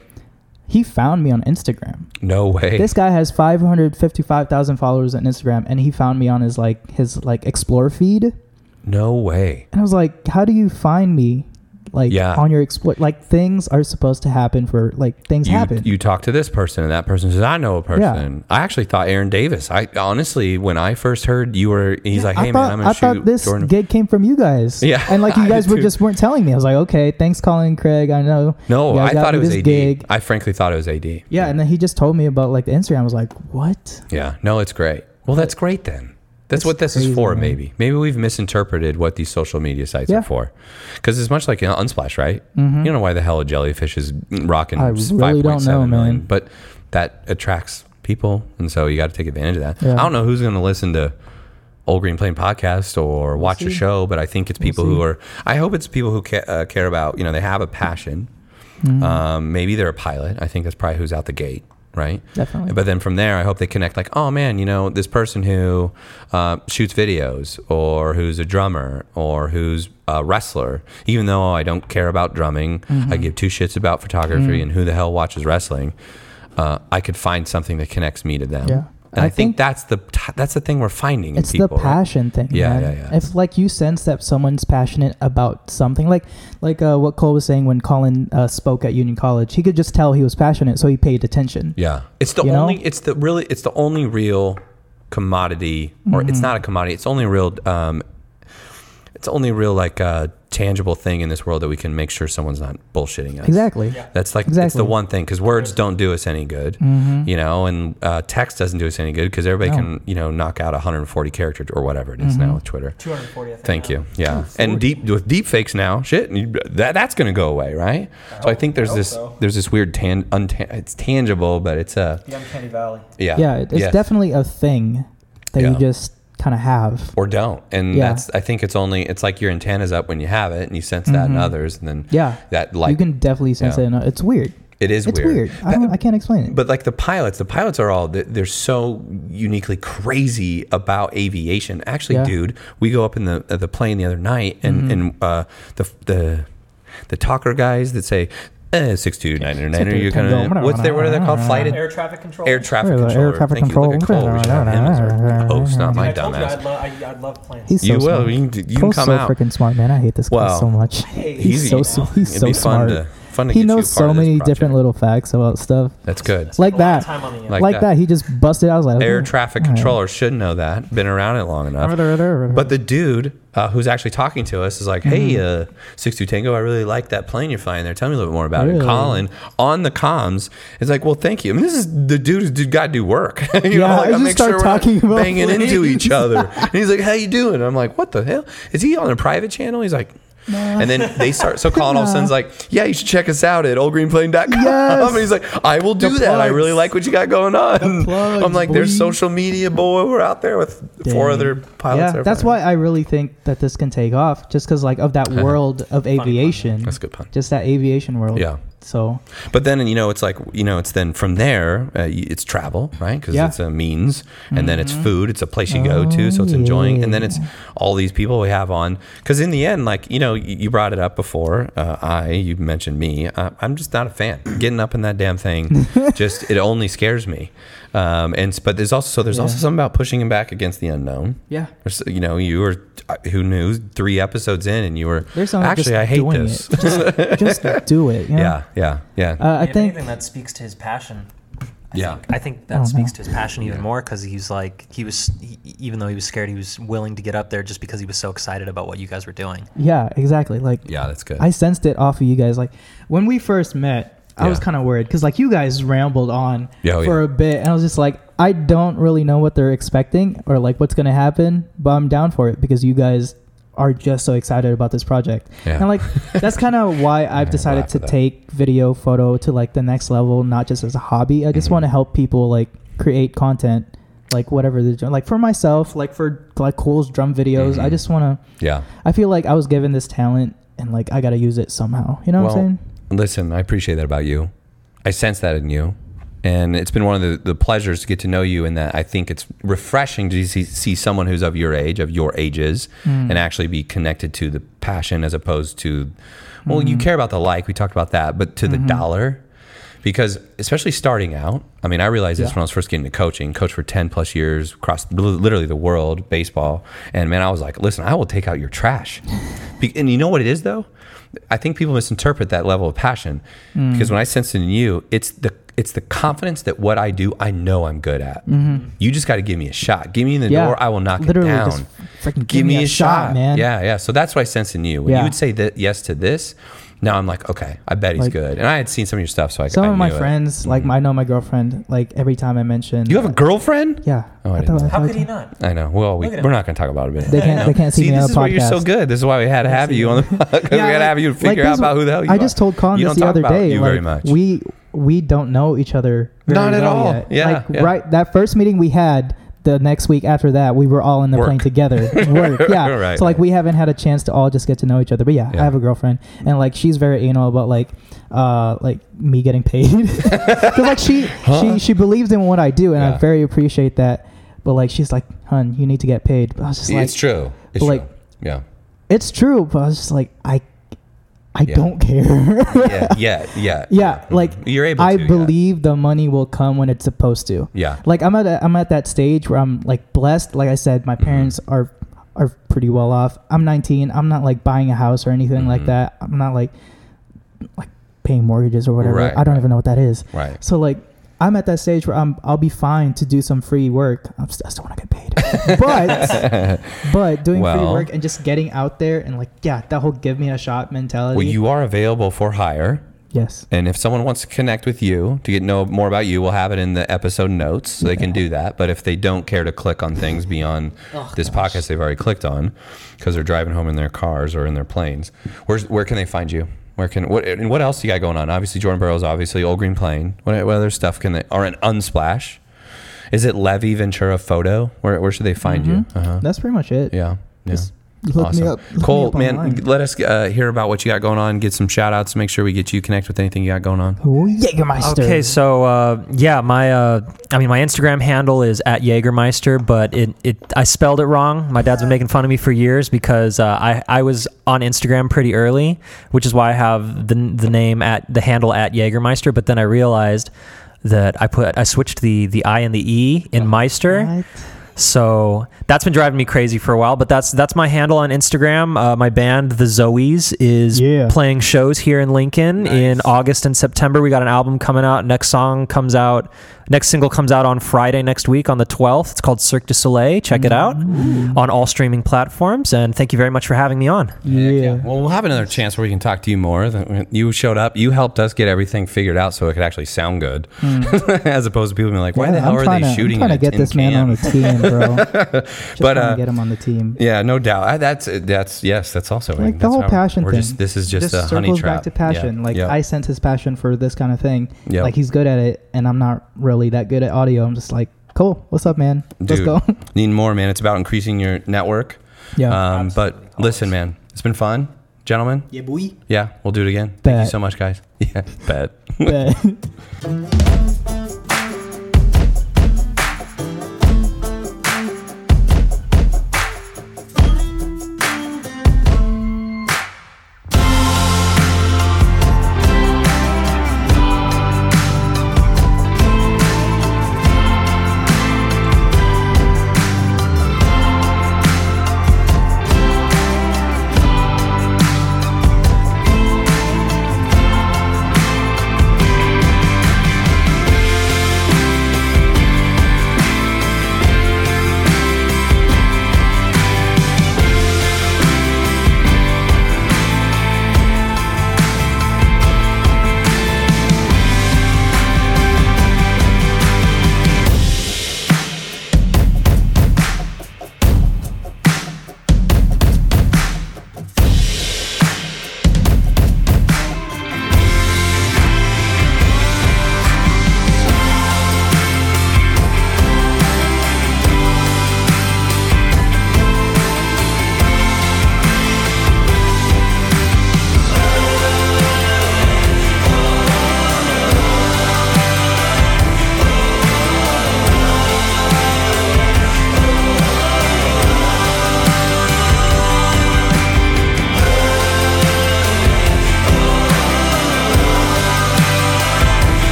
he found me on Instagram. no way. This guy has 555,000 followers on Instagram and he found me on his like his like explore feed no way. and I was like, "How do you find me?" Like Yeah. on your explore like things are supposed to happen for like things You, happen. you talk to this person and that person says, I know a person. yeah. I actually thought Aaron Davis. I honestly, when I first heard you were, he's like, hey I man, thought, I'm gonna I shoot thought this Jordan. gig came from you guys. Yeah, and like you guys were too. just weren't telling me. I was like, okay, thanks, Colin Craig. I know. no, I thought it was AD. gig. I frankly thought it was AD. Yeah, and then he just told me about like the Instagram. I was like, what? Yeah. No, it's great. Well, that's great then. That's what this is for, man. maybe. Maybe we've misinterpreted what these social media sites Yeah. are for. Because it's much like you know, Unsplash, right? Mhm. You don't know why the hell a jellyfish is rocking I really 5.7 don't know, million, man. but that attracts people, and so you got to take advantage of that. Yeah. I don't know who's going to listen to Old Green Plane podcast or watch a show, but I think it's people We'll who are. I hope it's people who ca- uh, care about. You know, they have a passion. Mhm. Um, maybe they're a pilot. I think that's probably who's out the gate, right? Definitely. But then from there, I hope they connect like, oh man, you know, this person who uh, shoots videos or who's a drummer or who's a wrestler, even though I don't care about drumming, Mm-hmm. I give two shits about photography and who the hell watches wrestling. Uh, I could find something that connects me to them. Yeah. And I, I think, think that's the that's the thing we're finding in it's people. the right? passion thing. Yeah, man. yeah, yeah. If like you sense that someone's passionate about something, like like uh, what Cole was saying when Colin uh, spoke at Union College, he could just tell he was passionate, so he paid attention. Yeah, it's the You know? only. It's the really. It's the only real commodity, or Mm-hmm. it's not a commodity. It's only real. Um, it's only real like uh, tangible thing in this world that we can make sure someone's not bullshitting us. Exactly. Yeah. That's like it's the one thing because words don't do us any good, Mhm. you know, and uh, text doesn't do us any good because everybody No. can you know knock out 140 characters or whatever it is Mhm. now with Twitter. 240. I think, Thank now. you. Yeah, and deep with deep fakes now, shit, that that's gonna go away, right? so I think there's I this so. there's this weird tan untan- it's tangible, but it's a The Uncanny Valley. yeah Yeah, it's yes. definitely a thing that Yeah. you just kind of have. or don't, and Yeah. that's I think it's only it's like your antenna's up when you have it, and you sense that in Mhm. others, and then Yeah, that like you can definitely sense yeah. it. in It's weird. it is It's weird. weird. I, That- I can't explain it. But like the pilots, the pilots are all they- they're so uniquely crazy about aviation. Actually, Yeah. dude, we go up in the uh, the plane the other night, and Mhm. and uh, the the the talker guys that say. Eh, six two nine nine nine. You're gonna what's their what are they called? Flight Air traffic control. air traffic control Air controller. traffic Thank you. Look at control. Cole. We should have him as our host, not my I told dumbass. I'd, lo- I, I'd love planes. He's so You will. smart. You can, you can Cole's come so out. freaking smart, man. I hate this guy Well, so much. Hey, He's so easy. he's It'd so be smart. fun to fun to he get you knows a part so of many different little facts about stuff That's good. like A lot of that. time on the Like Like, that. that. he just busted. I was like, Air traffic All right. controller should know that. Been around it long enough. But the dude uh, who's actually talking to us is like, "Hey, uh, six two Tango, I really like that plane you're flying there. Tell me a little bit more about it." And Colin on the comms is like, "Well, thank you." I mean, this is the dude who's got to do work. you Yeah, know, I like, just make start sure we're not talking about banging into each other. and he's like, "How you doing?" I'm like, "What the hell? Is he on a private channel?" He's like. And then they start. So Colin all of a sudden's like, "Yeah, you should check us out at oldgreenplane.com." Yes. And he's like, "I will do The that. I really like what you got going on." plugs, I'm like, "There's social media, boy. We're out there with four other pilots." yeah, that's why I really think that this can take off, just because like of that world of aviation, That's a good pun. just that aviation world. Yeah. So But then you know it's like you know it's then from there uh, it's travel right? Because Yeah. it's a means and then it's food it's a place you go to so it's Oh, enjoying and then it's all these people we have on. Because in the end like you know you, you brought it up before uh, I you mentioned me uh, I'm just not a fan. Getting up in that damn thing just it only scares me um, and but there's also so there's also Yeah. something about pushing him back against the unknown yeah, There's, you know you were uh, who knew three episodes in and you were there's something actually just I hate doing this It. Just, just do it. You know? yeah yeah yeah Uh, I if think anything, that speaks to his passion. I Yeah. think, I think Oh, that no. speaks to his passion even Yeah. more because he's like he was he, even though he was scared, he was willing to get up there just because he was so excited about what you guys were doing. yeah, exactly. Like yeah that's good I sensed it off of you guys. Like when we first met, I was kind of worried because like you guys rambled on Yeah, oh, for yeah. a bit, and I was just like, I don't really know what they're expecting or like what's gonna happen, but I'm down for it because you guys are just so excited about this project. Yeah. And like that's kind of why I've decided to take video photo to like the next level, not just as a hobby. I just Mhm. want to help people like create content. Like whatever they're like for myself, like for like Cole's drum videos, I Mhm. just want to. yeah I feel like I was given this talent and like I gotta use it somehow. You know what I'm saying? Listen, I appreciate that about you. I sense that in you. And it's been one of the, the pleasures to get to know you in that I think it's refreshing to see, see someone who's of your age, of your ages, Mm. and actually be connected to the passion as opposed to, well, you Mhm. care about the like, we talked about that, but to the Mhm. dollar. Because especially starting out, I mean, I realized this Yeah. when I was first getting into coaching, coach for 10 plus years across literally the world, baseball. And man, I was like, listen, I will take out your trash. And you know what it is though? I think people misinterpret that level of passion Mm. because when I sense it in you, it's the it's the confidence that what I do, I know I'm good at. Mhm. You just got to give me a shot. Give me in the Yeah. door, I will knock Literally it down. give, me, a shot, man. Yeah, yeah. So that's what I sense in you. When Yeah. you would say that yes to this, now I'm like, okay, I bet he's Like- good. And I had seen some of your stuff, so I Some I of my knew it. friends, like Mhm. I know my girlfriend, like every time I mention, You have a girlfriend? yeah. Oh, I I didn't thought- know. I How thought- could he not? I know. Well, we we're not going to talk about it. They can't- they can't see me this on a is why you're so good. This is why we had to have you on the because we Yeah, had to have you like figure out about who the hell you I are. just told Colin You this the other day. you like, very much. We we don't know each other. Not at all. Yet. Yeah, Like yeah. right that first meeting we had. The next week after that, we were all in the Work. plane together. Work, yeah. Right. So like we haven't had a chance to all just get to know each other. But yeah, Yeah. I have a girlfriend, and like she's very anal about like, uh, like me getting paid. Because like she Huh? she she believes in what I do, and Yeah. I very appreciate that. But like she's like, "Hun, you need to get paid." But I was just like, it's true. It's like- true. Yeah. "It's true," but I was just like, "I, I Yeah. don't care." Yeah. Yeah. Yeah. Yeah, like, you're able. I to, yeah. believe the money will come when it's supposed to. Yeah. Like I'm at a, I'm at that stage where I'm like blessed. Like I said, my Mhm. parents are are pretty well off. I'm 19. I'm not like buying a house or anything Mhm. like that. I'm not like like paying mortgages or whatever. Right, I don't right. even know what that is. Right. So like I'm at that stage where I'm I'll be fine to do some free work. I'm st- I still want to get paid, but but doing free work and just getting out there and like yeah, that whole give me a shot mentality. well, you are available for hire. yes. And if someone wants to connect with you to get know more about you, we'll have it in the episode notes, so they can do that. But if they don't care to click on things beyond Oh, this gosh. podcast, they've already clicked on because they're driving home in their cars or in their planes. Where's where can they find you? Where can what and what else you got going on? Obviously, Jordan Burroughs, obviously Old Green Plane. What, what other stuff can they or an Unsplash? Is it Levy Ventura Photo? Where where should they find you? Mhm. Uh-huh. That's pretty much it. Yeah. Yeah. Just Look Awesome. me up. look me Cole, up man, online. let us uh, hear about what you got going on. Get some shout outs. Make sure we get you connect with anything you got going on. Ooh, Jägermeister. Okay, so uh, yeah, my uh, I mean my Instagram handle is at Jägermeister, but it, it I spelled it wrong. My dad's been making fun of me for years because uh, I I was on Instagram pretty early, which is why I have the the name at the handle at Jägermeister. But then I realized that I put I switched the the I and the E in Meister. What? So that's been driving me crazy for a while. But that's that's my handle on Instagram. Uh, my band, the Zoes, is Yeah. playing shows here in Lincoln in August and September. We got an album coming out. Next song comes out. Next single comes out on Friday next week on the 12th. It's called Cirque du Soleil. Check it out mm-hmm. on all streaming platforms. And thank you very much for having me on. Yeah. Well, we'll have another chance where we can talk to you more. You showed up. You helped us get everything figured out so it could actually sound good, mm. as opposed to people being like, "Why the hell I'm are trying they to, shooting?" I'm trying in to a get this tin man on the team, bro. Just But, trying uh, to get him on the team. Yeah, no doubt. I, that's uh, that's yes, that's also Like the whole passion we're thing. Just, this is just This a honey circles trap. back to passion. Yeah, Like yeah. I sense his passion for this kind of thing. Yep. Like he's good at it, and I'm not really that good at audio. I'm just like, cool. What's up, man? Let's Dude, go. Need more, man. It's about increasing your network. yeah. Um, but listen, man, it's been fun, gentlemen. yeah, boy. Yeah, we'll do it again. Thank you so much, guys. Yeah, bet. Bet.